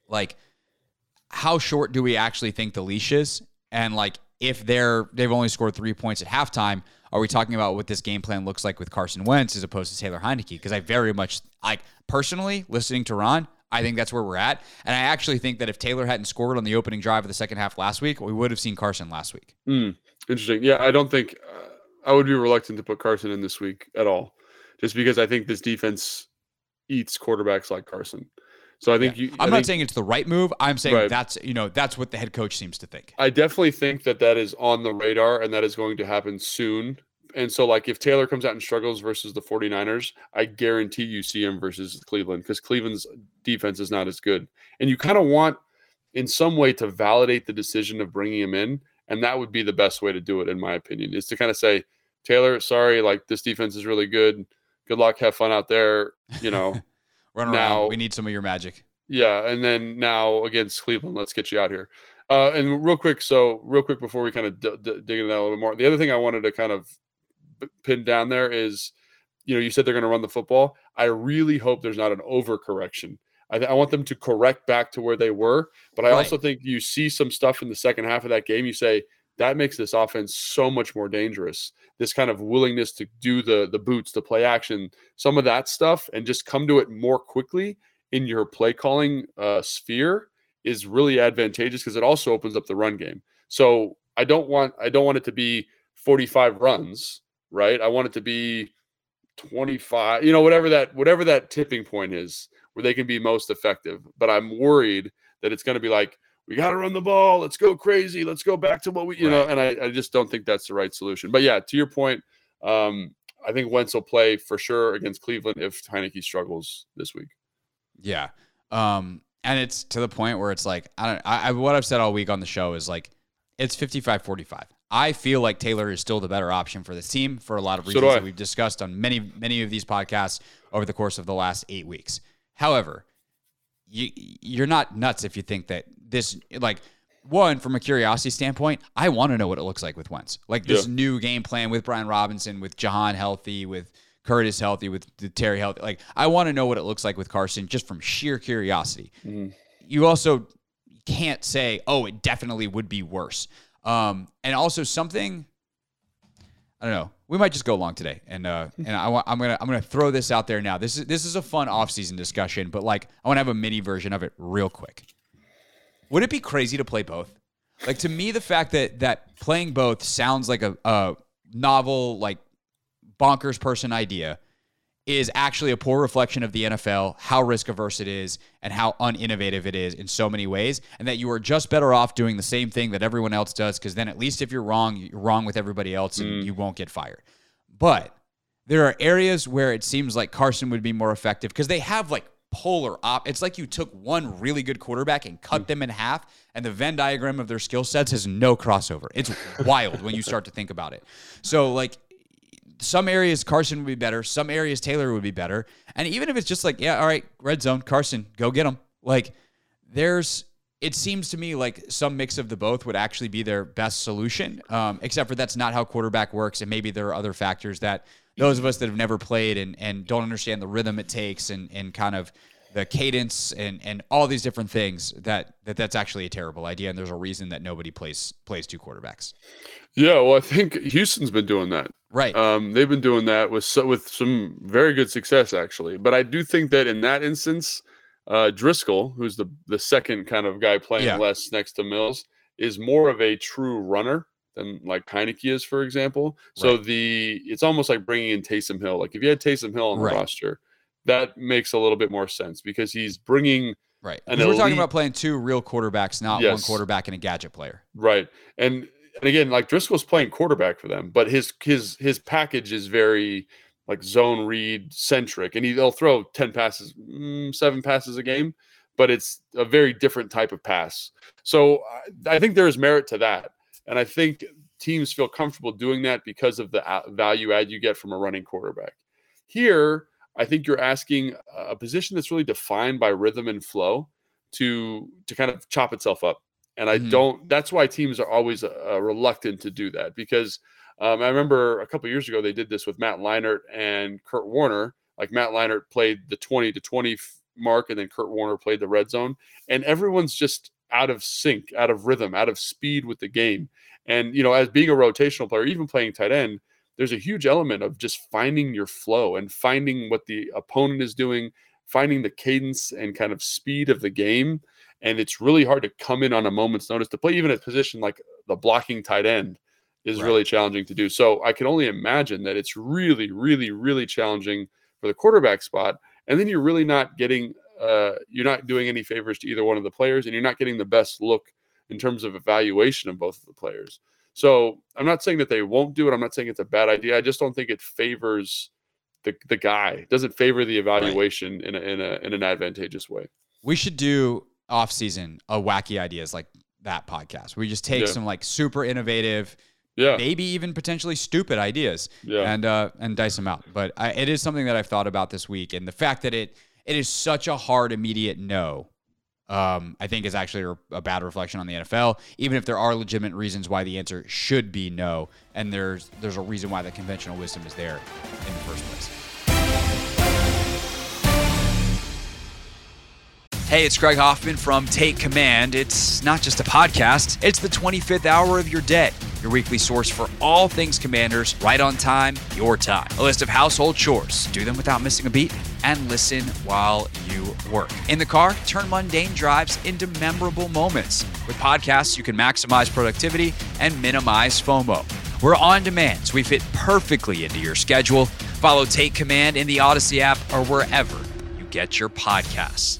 like how short do we actually think the leash is? And like if they're they've only scored three points at halftime, are we talking about what this game plan looks like with Carson Wentz as opposed to Taylor Heinicke? Because I very much like personally listening to Ron, I think that's where we're at. And I actually think that if Taylor hadn't scored on the opening drive of the second half last week, we would have seen Carson last week. Hmm. Interesting. Yeah, I don't think uh, I would be reluctant to put Carson in this week at all, just because I think this defense eats quarterbacks like Carson. So I think you. I I'm not think- saying it's the right move. I'm saying Right. that's you know that's what the head coach seems to think. I definitely think that that is on the radar and that is going to happen soon. And so, like, if Taylor comes out and struggles versus the 49ers, I guarantee you see him versus Cleveland because Cleveland's defense is not as good. And you kind of want, in some way, to validate the decision of bringing him in. And that would be the best way to do it, in my opinion, is to kind of say, Taylor, sorry, like, this defense is really good. Good luck. Have fun out there. You know, Run Now- around. We need some of your magic. Yeah, and then now against Cleveland, let's get you out here. Uh, and real quick, so real quick before we kind of d- d- dig into that a little bit more, the other thing I wanted to kind of pin down there is, you know, you said they're going to run the football. I really hope there's not an overcorrection. I, th- I want them to correct back to where they were, but I Right. also think you see some stuff in the second half of that game. You say that makes this offense so much more dangerous. This kind of willingness to do the the boots, the play action, some of that stuff, and just come to it more quickly in your play calling uh, sphere is really advantageous because it also opens up the run game. So I don't want I don't want it to be 45 runs, right? I want it to be 25, you know, whatever that whatever that tipping point is where they can be most effective. But I'm worried that it's going to be like we got to run the ball, let's go crazy, let's go back to what we, you know, and I, I just don't think that's the right solution. But yeah, to your point, um, I think Wentz will play for sure against Cleveland if Heinicke struggles this week. Yeah. Um, and it's to the point where it's like, I don't, I, I what I've said all week on the show is like, it's 55 45. I feel like Taylor is still the better option for this team for a lot of reasons I. that we've discussed on many, many of these podcasts over the course of the last eight weeks. However, you, you're not nuts if you think that this, like, one, from a curiosity standpoint, I want to know what it looks like with Wentz. Like this Yeah. new game plan with Brian Robinson, with Jahan healthy, with Curtis healthy, with Terry healthy. Like I want to know what it looks like with Carson just from sheer curiosity. You also can't say, oh, it definitely would be worse. Um, and also something I don't know. We might just go long today, and uh, and I want I'm gonna I'm gonna throw this out there now. This is this is a fun off season discussion, but like I want to have a mini version of it real quick. Would it be crazy to play both? Like to me, the fact that that playing both sounds like a, a novel, like bonkers person idea is actually a poor reflection of the NFL, how risk averse it is, and how uninnovative it is in so many ways, and that you are just better off doing the same thing that everyone else does, because then at least if you're wrong, you're wrong with everybody else and mm. you won't get fired. But there are areas where it seems like Carson would be more effective because they have like polar op. It's like you took one really good quarterback and cut mm. them in half, and the Venn diagram of their skill sets has no crossover. It's wild when you start to think about it. So like some areas Carson would be better, some areas Taylor would be better. And even if it's just like, yeah, all right, red zone, Carson, go get him. Like there's it seems to me like some mix of the both would actually be their best solution. Um, except for that's not how quarterback works, and maybe there are other factors that those of us that have never played and, and don't understand the rhythm it takes and and kind of the cadence and and all these different things that, that that's actually a terrible idea and there's a reason that nobody plays plays two quarterbacks. Yeah, well, I think Houston's been doing that. Right. Um, they've been doing that with so, with some very good success, actually. But I do think that in that instance, uh, Driskel, who's the the second kind of guy playing Yeah. less next to Mills, is more of a true runner than like Heineke is, for example. So the it's almost like bringing in Taysom Hill. Like if you had Taysom Hill on the Right. roster, that makes a little bit more sense because he's bringing Right. an Because we're talking about playing two real quarterbacks, not one quarterback and a gadget player. Right. And and again, like Driskel's playing quarterback for them, but his his his package is very like zone read centric, and he, they'll throw ten passes, mm, seven passes a game, but it's a very different type of pass. So I, I think there is merit to that, and I think teams feel comfortable doing that because of the value add you get from a running quarterback. Here, I think you're asking a position that's really defined by rhythm and flow to to kind of chop itself up. And I Mhm. don't. That's why teams are always uh, reluctant to do that because um, I remember a couple years ago they did this with Matt Leinart and Kurt Warner. Like Matt Leinart played the 20 to 20 mark, and then Kurt Warner played the red zone, and everyone's just out of sync, out of rhythm, out of speed with the game. And you know, as being a rotational player, even playing tight end, there's a huge element of just finding your flow and finding what the opponent is doing, finding the cadence and kind of speed of the game. And it's really hard to come in on a moment's notice to play even a position like the blocking tight end is Right. really challenging to do. So I can only imagine that it's really, really, really challenging for the quarterback spot. And then you're really not getting uh you're not doing any favors to either one of the players, and you're not getting the best look in terms of evaluation of both of the players. So I'm not saying that they won't do it. I'm not saying it's a bad idea. I just don't think it favors the the guy. It doesn't favor the evaluation in a, in a in an advantageous way. We should do off season a wacky ideas like that podcast. We just take Yeah. some like super innovative, Yeah. maybe even potentially stupid ideas Yeah. and uh and dice them out. But I, it is something that I've thought about this week, and the fact that it it is such a hard immediate no um, I think is actually a, bad reflection on the NFL. Even if there are legitimate reasons why the answer should be no, and there's there's a reason why the conventional wisdom is there in the first place. Hey, it's Craig Hoffman from Take Command. It's not just a podcast, it's the 25th hour of your day. Your weekly source for all things commanders, right on time, your time. A list of household chores. Do them without missing a beat and listen while you work. In the car, turn mundane drives into memorable moments. With podcasts, you can maximize productivity and minimize FOMO. We're on demand, so we fit perfectly into your schedule. Follow Take Command in the Audacy app or wherever you get your podcasts.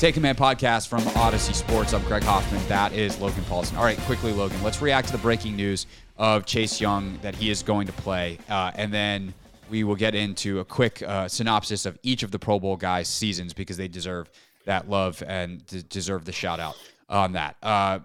Take Command podcast from Audacy Sports. I'm Craig Hoffman. That is Logan Paulsen. All right, quickly, Logan, let's react to the breaking news of Chase Young that he is going to play. Uh, and then we will get into a quick uh, synopsis of each of the Pro Bowl guys' seasons because they deserve that love and d- deserve the shout out on that. Uh,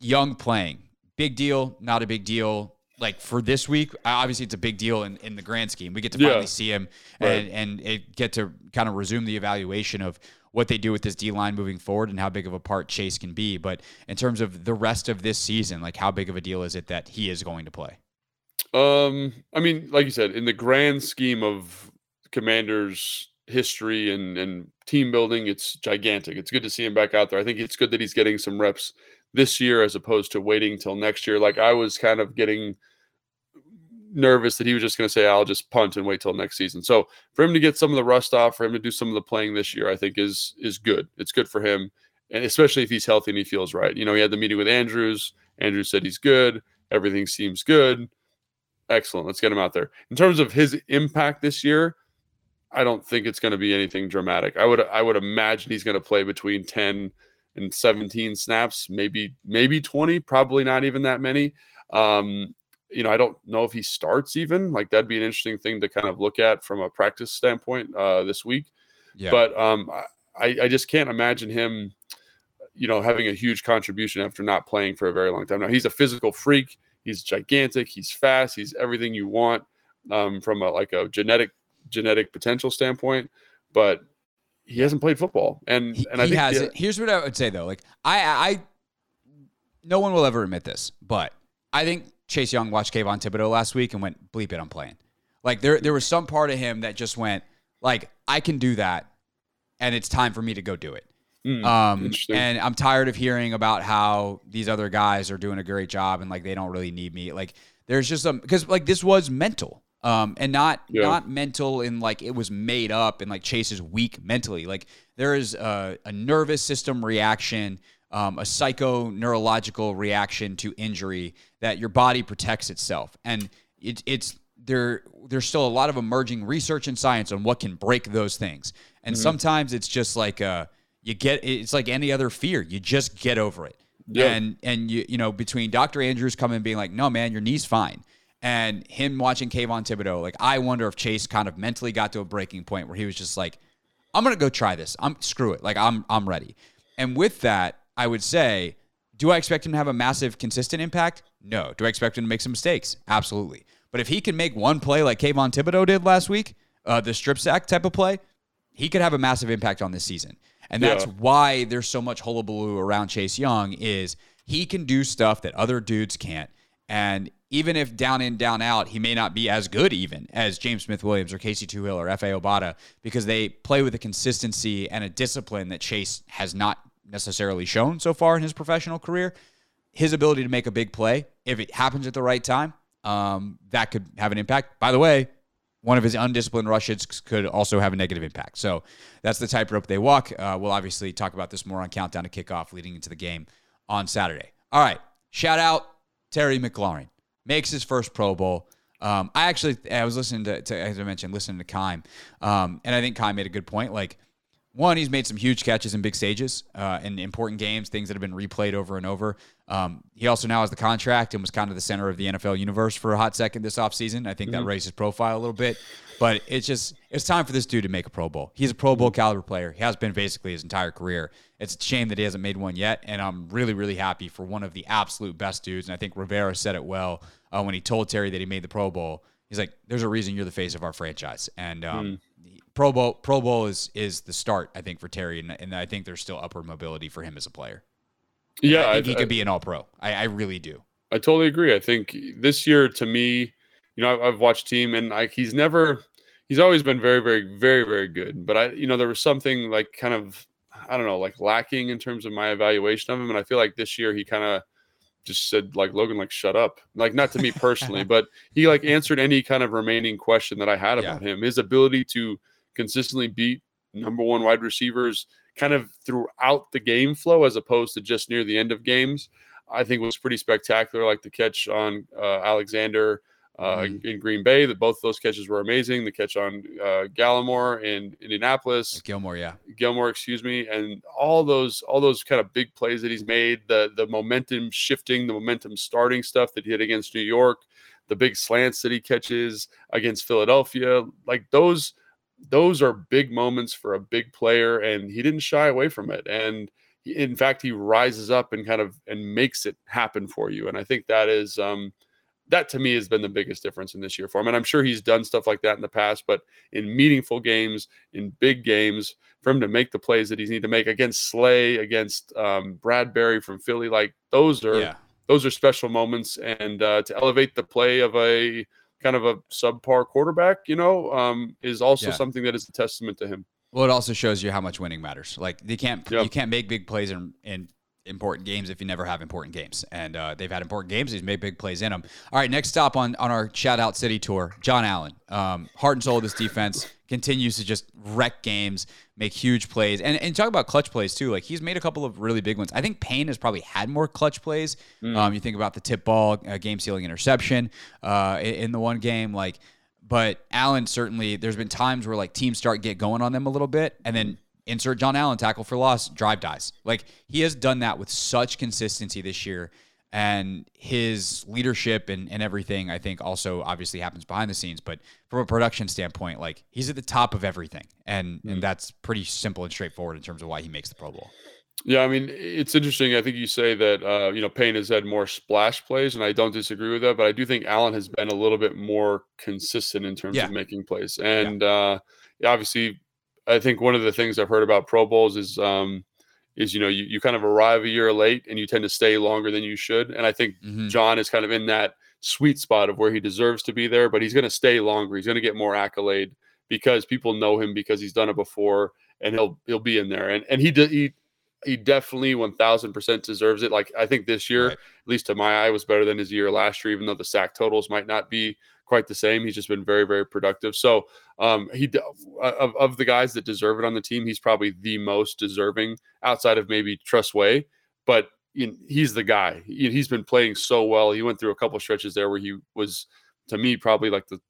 Young playing. Big deal, not a big deal. Like for this week, obviously it's a big deal in, in the grand scheme. We get to finally Yeah. see him Right. and, and it get to kind of resume the evaluation of what they do with this D line moving forward and how big of a part Chase can be. But in terms of the rest of this season, like how big of a deal is it that he is going to play? Um, I mean, like you said, in the grand scheme of Commanders' history and and team building, it's gigantic. It's good to see him back out there. I think it's good that he's getting some reps this year as opposed to waiting till next year. Like I was kind of getting nervous that he was just going to say, "I'll just punt and wait till next season." So for him to get some of the rust off, for him to do some of the playing this year, I think is is good. It's good for him, and especially if he's healthy and he feels right. You know, he had the meeting with Andrews. Andrews said he's good. Everything seems good. Excellent. Let's get him out there. In terms of his impact this year, I don't think it's going to be anything dramatic. I would I would imagine he's going to play between 10 and 17 snaps, maybe maybe 20, probably not even that many. Um, you know, I don't know if he starts even. Like that'd be an interesting thing to kind of look at from a practice standpoint uh, this week. Yeah. But um, I I just can't imagine him, you know, having a huge contribution after not playing for a very long time. Now he's a physical freak. He's gigantic. He's fast. He's everything you want um, from a like a genetic genetic potential standpoint, but he hasn't played football. And he, and I he think has the-. Here's what I would say though. Like I, I, no one will ever admit this, but I think Chase Young watched Kayvon Thibodeaux last week and went, "Bleep it, I'm playing." Like there, there was some part of him that just went, like I can do that, and it's time for me to go do it. Mm, Um, and I'm tired of hearing about how these other guys are doing a great job and like they don't really need me. Like there's just some because like this was mental, um, and not Yeah. not mental in like it was made up and like Chase is weak mentally. Like there is a, a nervous system reaction, um, a psycho neurological reaction to injury that your body protects itself, and it, it's there. There's still a lot of emerging research and science on what can break those things, and sometimes it's just like uh you get it's like any other fear. You just get over it. Yeah. and and you you know between dr andrews coming and being like no man your knee's fine. And him watching Kayvon Thibodeaux like i wonder if chase kind of mentally got to a breaking point where he was just like i'm gonna go try this. I'm screw it. Like i'm i'm ready. And with that i would say do i expect him to have a massive consistent impact no do i expect him to make some mistakes absolutely but if he can make one play like Kayvon Thibodeaux did last week uh, the strip sack type of play he could have a massive impact on this season. And that's Yeah. why there's so much hullabaloo around Chase Young is he can do stuff that other dudes can't. And even if down in, down out, he may not be as good even as James Smith Williams or Casey Toohill or Efe Obada because they play with a consistency and a discipline that Chase has not necessarily shown so far in his professional career. His ability to make a big play, if it happens at the right time, um, that could have an impact. By the way, one of his undisciplined rushes could also have a negative impact. So that's the tightrope they walk. Uh, we'll obviously talk about this more on Countdown to Kickoff leading into the game on Saturday. All right. Shout out Terry McLaurin. Makes his first Pro Bowl. Um, I actually, I was listening to, to, as I mentioned, listening to Kime. Um, and I think Kime made a good point. Like, one, he's made some huge catches in big stages uh, in important games, things that have been replayed over and over. Um, he also now has the contract and was kind of the center of the NFL universe for a hot second this offseason. I think mm-hmm. that raised his profile a little bit. But it's just, it's time for this dude to make a Pro Bowl. He's a Pro Bowl caliber player. He has been basically his entire career. It's a shame that he hasn't made one yet. And I'm really, really happy for one of the absolute best dudes. And I think Rivera said it well uh, when he told Terry that he made the Pro Bowl. He's like, there's a reason you're the face of our franchise. And um, mm. Pro Bowl Pro Bowl is is the start, I think, for Terry, and, and I think there's still upward mobility for him as a player. Yeah, I think I, he could be an All Pro. I, I, really do. I totally agree. I think this year, to me, you know, I've watched team, and like he's never, he's always been very, very, very, very good. But I, you know, there was something like kind of, I don't know, like lacking in terms of my evaluation of him, and I feel like this year he kind of just said like Logan, like shut up. Like not to me personally, but he like answered any kind of remaining question that I had about yeah. him. His ability to consistently beat number one wide receivers kind of throughout the game flow as opposed to just near the end of games, I think was pretty spectacular. Like the catch on uh, Alexander uh, mm-hmm. in Green Bay, that both those catches were amazing. The catch on uh, Gallimore in Indianapolis, Gilmore, yeah, Gilmore, excuse me, and all those all those kind of big plays that he's made, the the momentum shifting, the momentum starting stuff that he did against New York, the big slants that he catches against Philadelphia, like those those are big moments for a big player, and he didn't shy away from it. And he, in fact, he rises up and kind of and makes it happen for you. And I think that is um, that to me has been the biggest difference in this year for him. And I'm sure he's done stuff like that in the past, but in meaningful games, in big games, for him to make the plays that he's need to make against Slay, against um, Bradberry from Philly, like those are yeah. those are special moments. And uh, to elevate the play of a kind of a subpar quarterback, you know, um, is also yeah. something that is a testament to him. Well, it also shows you how much winning matters. Like they can't, yep. you can't make big plays and in important games if you never have important games. And uh, they've had important games. He's made big plays in them. All right, next stop on on our shout out city tour, John Allen. Um, heart and soul of this defense continues to just wreck games, make huge plays, and and talk about clutch plays too. Like he's made a couple of really big ones. I think Payne has probably had more clutch plays. Mm. Um, you think about the tip ball, uh, game sealing interception uh, in, in the one game, like. But Allen certainly, there's been times where like teams start get going on them a little bit, and then insert John Allen tackle for loss, drive dies. Like he has done that with such consistency this year. And his leadership and, and everything, I think, also obviously happens behind the scenes. But from a production standpoint, like he's at the top of everything. And mm-hmm. and that's pretty simple and straightforward in terms of why he makes the Pro Bowl. Yeah, I mean, it's interesting. I think you say that uh, you know Payne has had more splash plays, and I don't disagree with that. But I do think Allen has been a little bit more consistent in terms yeah. of making plays, and yeah. uh, obviously I think one of the things I've heard about Pro Bowls is um, is you know you, you kind of arrive a year late and you tend to stay longer than you should. And I think mm-hmm. John is kind of in that sweet spot of where he deserves to be there, but he's going to stay longer. He's going to get more accolade because people know him because he's done it before, and he'll he'll be in there. And and he he he definitely 1000% deserves it. Like I think this year, right. at least to my eye, was better than his year last year, even though the sack totals might not be quite the same. He's just been very, very productive. So um, he of, of the guys that deserve it on the team, he's probably the most deserving outside of maybe Tress Way, but you know, he's the guy. He, he's been playing so well. He went through a couple stretches there where he was, to me, probably like the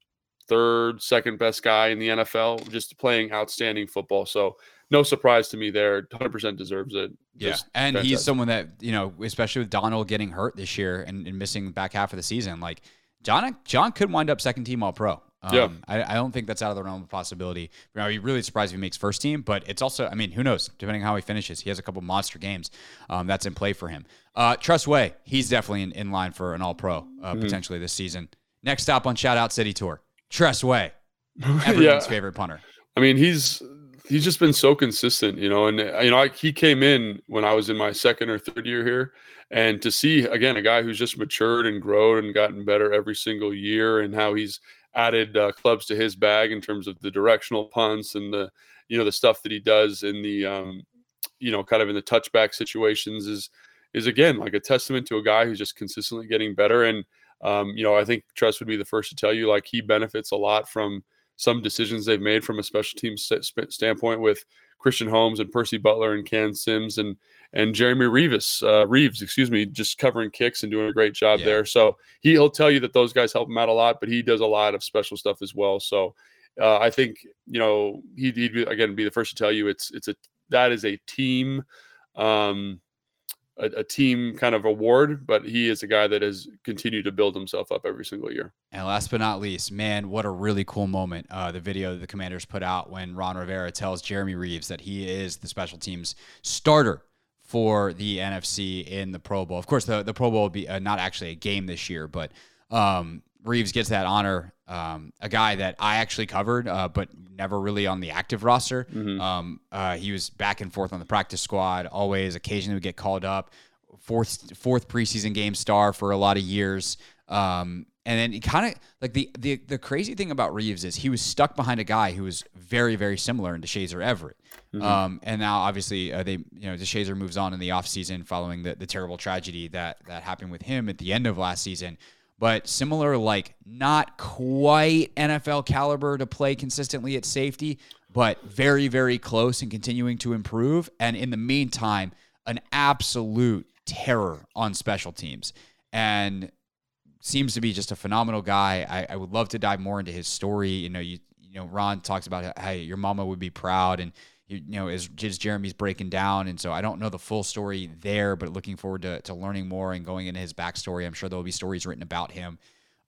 third, second best guy in the NFL, just playing outstanding football. So no surprise to me there. 100% deserves it. Just yeah. And fantastic. he's someone that, you know, especially with Donald getting hurt this year and, and missing back half of the season, like John John could wind up second team All Pro. Um, yeah. I, I, don't think that's out of the realm of possibility. I'd be really surprised if he makes first team, but it's also, I mean, who knows? Depending on how he finishes, he has a couple monster games um, that's in play for him. Uh, Tress Way, he's definitely in, in line for an All Pro uh, mm-hmm. potentially this season. Next stop on Shout Out City Tour, Tress Way, everyone's yeah. favorite punter. I mean, he's he's just been so consistent, you know. And uh, you know, I, he came in when I was in my second or third year here, and to see again a guy who's just matured and grown and gotten better every single year, and how he's added uh, clubs to his bag in terms of the directional punts and the you know the stuff that he does in the um, you know kind of in the touchback situations is is again like a testament to a guy who's just consistently getting better and um, you know I think Tress would be the first to tell you like he benefits a lot from some decisions they've made from a special team st- standpoint with Christian Holmes and Percy Butler and Cam Sims and and Jeremy Reeves, uh, Reeves, excuse me, just covering kicks and doing a great job yeah. there. So he, will tell you that those guys help him out a lot, but he does a lot of special stuff as well. So uh, I think you know he'd, he'd be, again be the first to tell you it's it's a that is a team. Um, a, a, team kind of award, but he is a guy that has continued to build himself up every single year. And last but not least, man, what a really cool moment. Uh, the video that the commanders put out when Ron Rivera tells Jeremy Reaves that he is the special teams starter for the NFC in the Pro Bowl. Of course, the, the Pro Bowl will be uh, not actually a game this year, but um, Reaves gets that honor. Um, a guy that I actually covered, uh, but never really on the active roster. Mm-hmm. Um, uh, he was back and forth on the practice squad, always. Occasionally would get called up. Fourth fourth preseason game star for a lot of years. Um, and then he kind of like the, the the crazy thing about Reaves is he was stuck behind a guy who was very very similar in Deshazor Everett. Mm-hmm. Um, and now obviously uh, they you know Deshazor moves on in the offseason following the, the terrible tragedy that that happened with him at the end of last season but similar, like not quite NFL caliber to play consistently at safety, but very, very close and continuing to improve. And in the meantime, an absolute terror on special teams. And seems to be just a phenomenal guy. I, I would love to dive more into his story. You know, you you know, Ron talks about how your mama would be proud and you, know, as just Jeremy's breaking down. And so I don't know the full story there, but looking forward to, to learning more and going into his backstory. I'm sure there'll be stories written about him.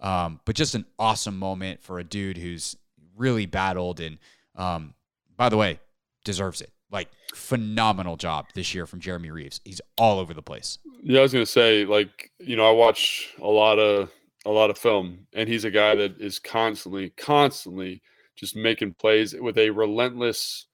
Um, but just an awesome moment for a dude who's really battled and, um, by the way, deserves it. Like phenomenal job this year from Jeremy Reaves. He's all over the place. Yeah, I was gonna say, like, you know, I watch a lot of a lot of film, and he's a guy that is constantly, constantly just making plays with a relentless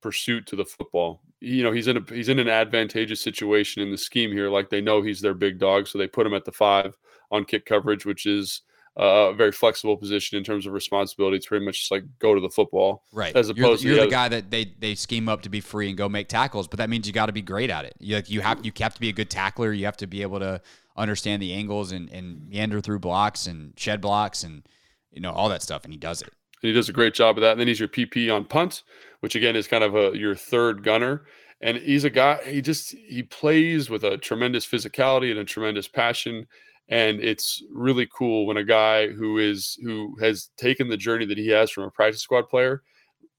pursuit to the football. You know, he's in a he's in an advantageous situation in the scheme here. Like they know he's their big dog, so they put him at the five on kick coverage, which is a very flexible position in terms of responsibility. It's pretty much just like go to the football, right? As opposed you're, you're to the guy that they they scheme up to be free and go make tackles, but that means you got to be great at it. You like you have you have to be a good tackler. You have to be able to understand the angles and and meander through blocks and shed blocks and you know all that stuff, and he does it. And he does a great job of that. And then he's your PP on punt, which again is kind of a, your third gunner. And he's a guy, he just, he plays with a tremendous physicality and a tremendous passion. And it's really cool when a guy who is, who has taken the journey that he has from a practice squad player,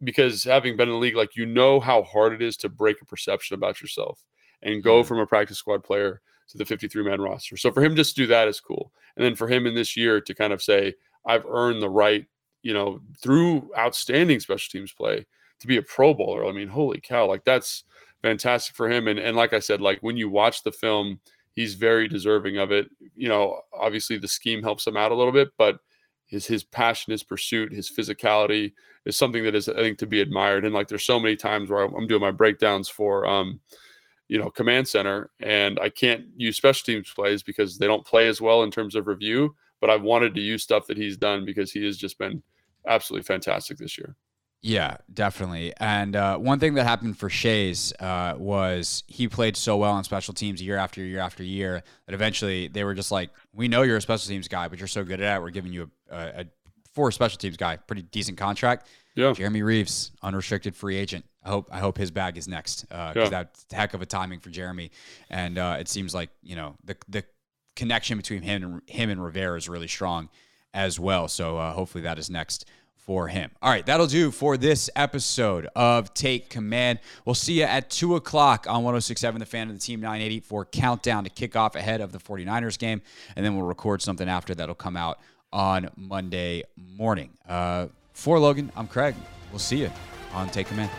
because having been in the league, like, you know how hard it is to break a perception about yourself and go mm-hmm. from a practice squad player to the 53 man roster. So for him just to do that is cool. And then for him in this year to kind of say, I've earned the right you know, through outstanding special teams play to be a pro bowler. I mean, holy cow, like that's fantastic for him. And and like I said, like when you watch the film, he's very deserving of it. You know, obviously the scheme helps him out a little bit, but his his passion, his pursuit, his physicality is something that is I think to be admired. And like there's so many times where I'm doing my breakdowns for um, you know, command center, and I can't use special teams plays because they don't play as well in terms of review. But I've wanted to use stuff that he's done because he has just been absolutely fantastic this year. Yeah, definitely. And uh, one thing that happened for Shays uh, was he played so well on special teams year after year after year that eventually they were just like, "We know you're a special teams guy, but you're so good at it. We're giving you a, a, a for special teams guy, pretty decent contract." Yeah. Jeremy Reaves, unrestricted free agent. I hope I hope his bag is next because uh, yeah. that's a heck of a timing for Jeremy. And uh, it seems like you know the the connection between him and him and Rivera is really strong as well. So uh, hopefully that is next for him. All right, that'll do for this episode of Take Command. We'll see you at 2 o'clock on 1067 The Fan of the Team 980 for Countdown to kick off ahead of the 49ers game. And then we'll record something after that'll come out on Monday morning. Uh, for Logan, I'm Craig. We'll see you on Take Command.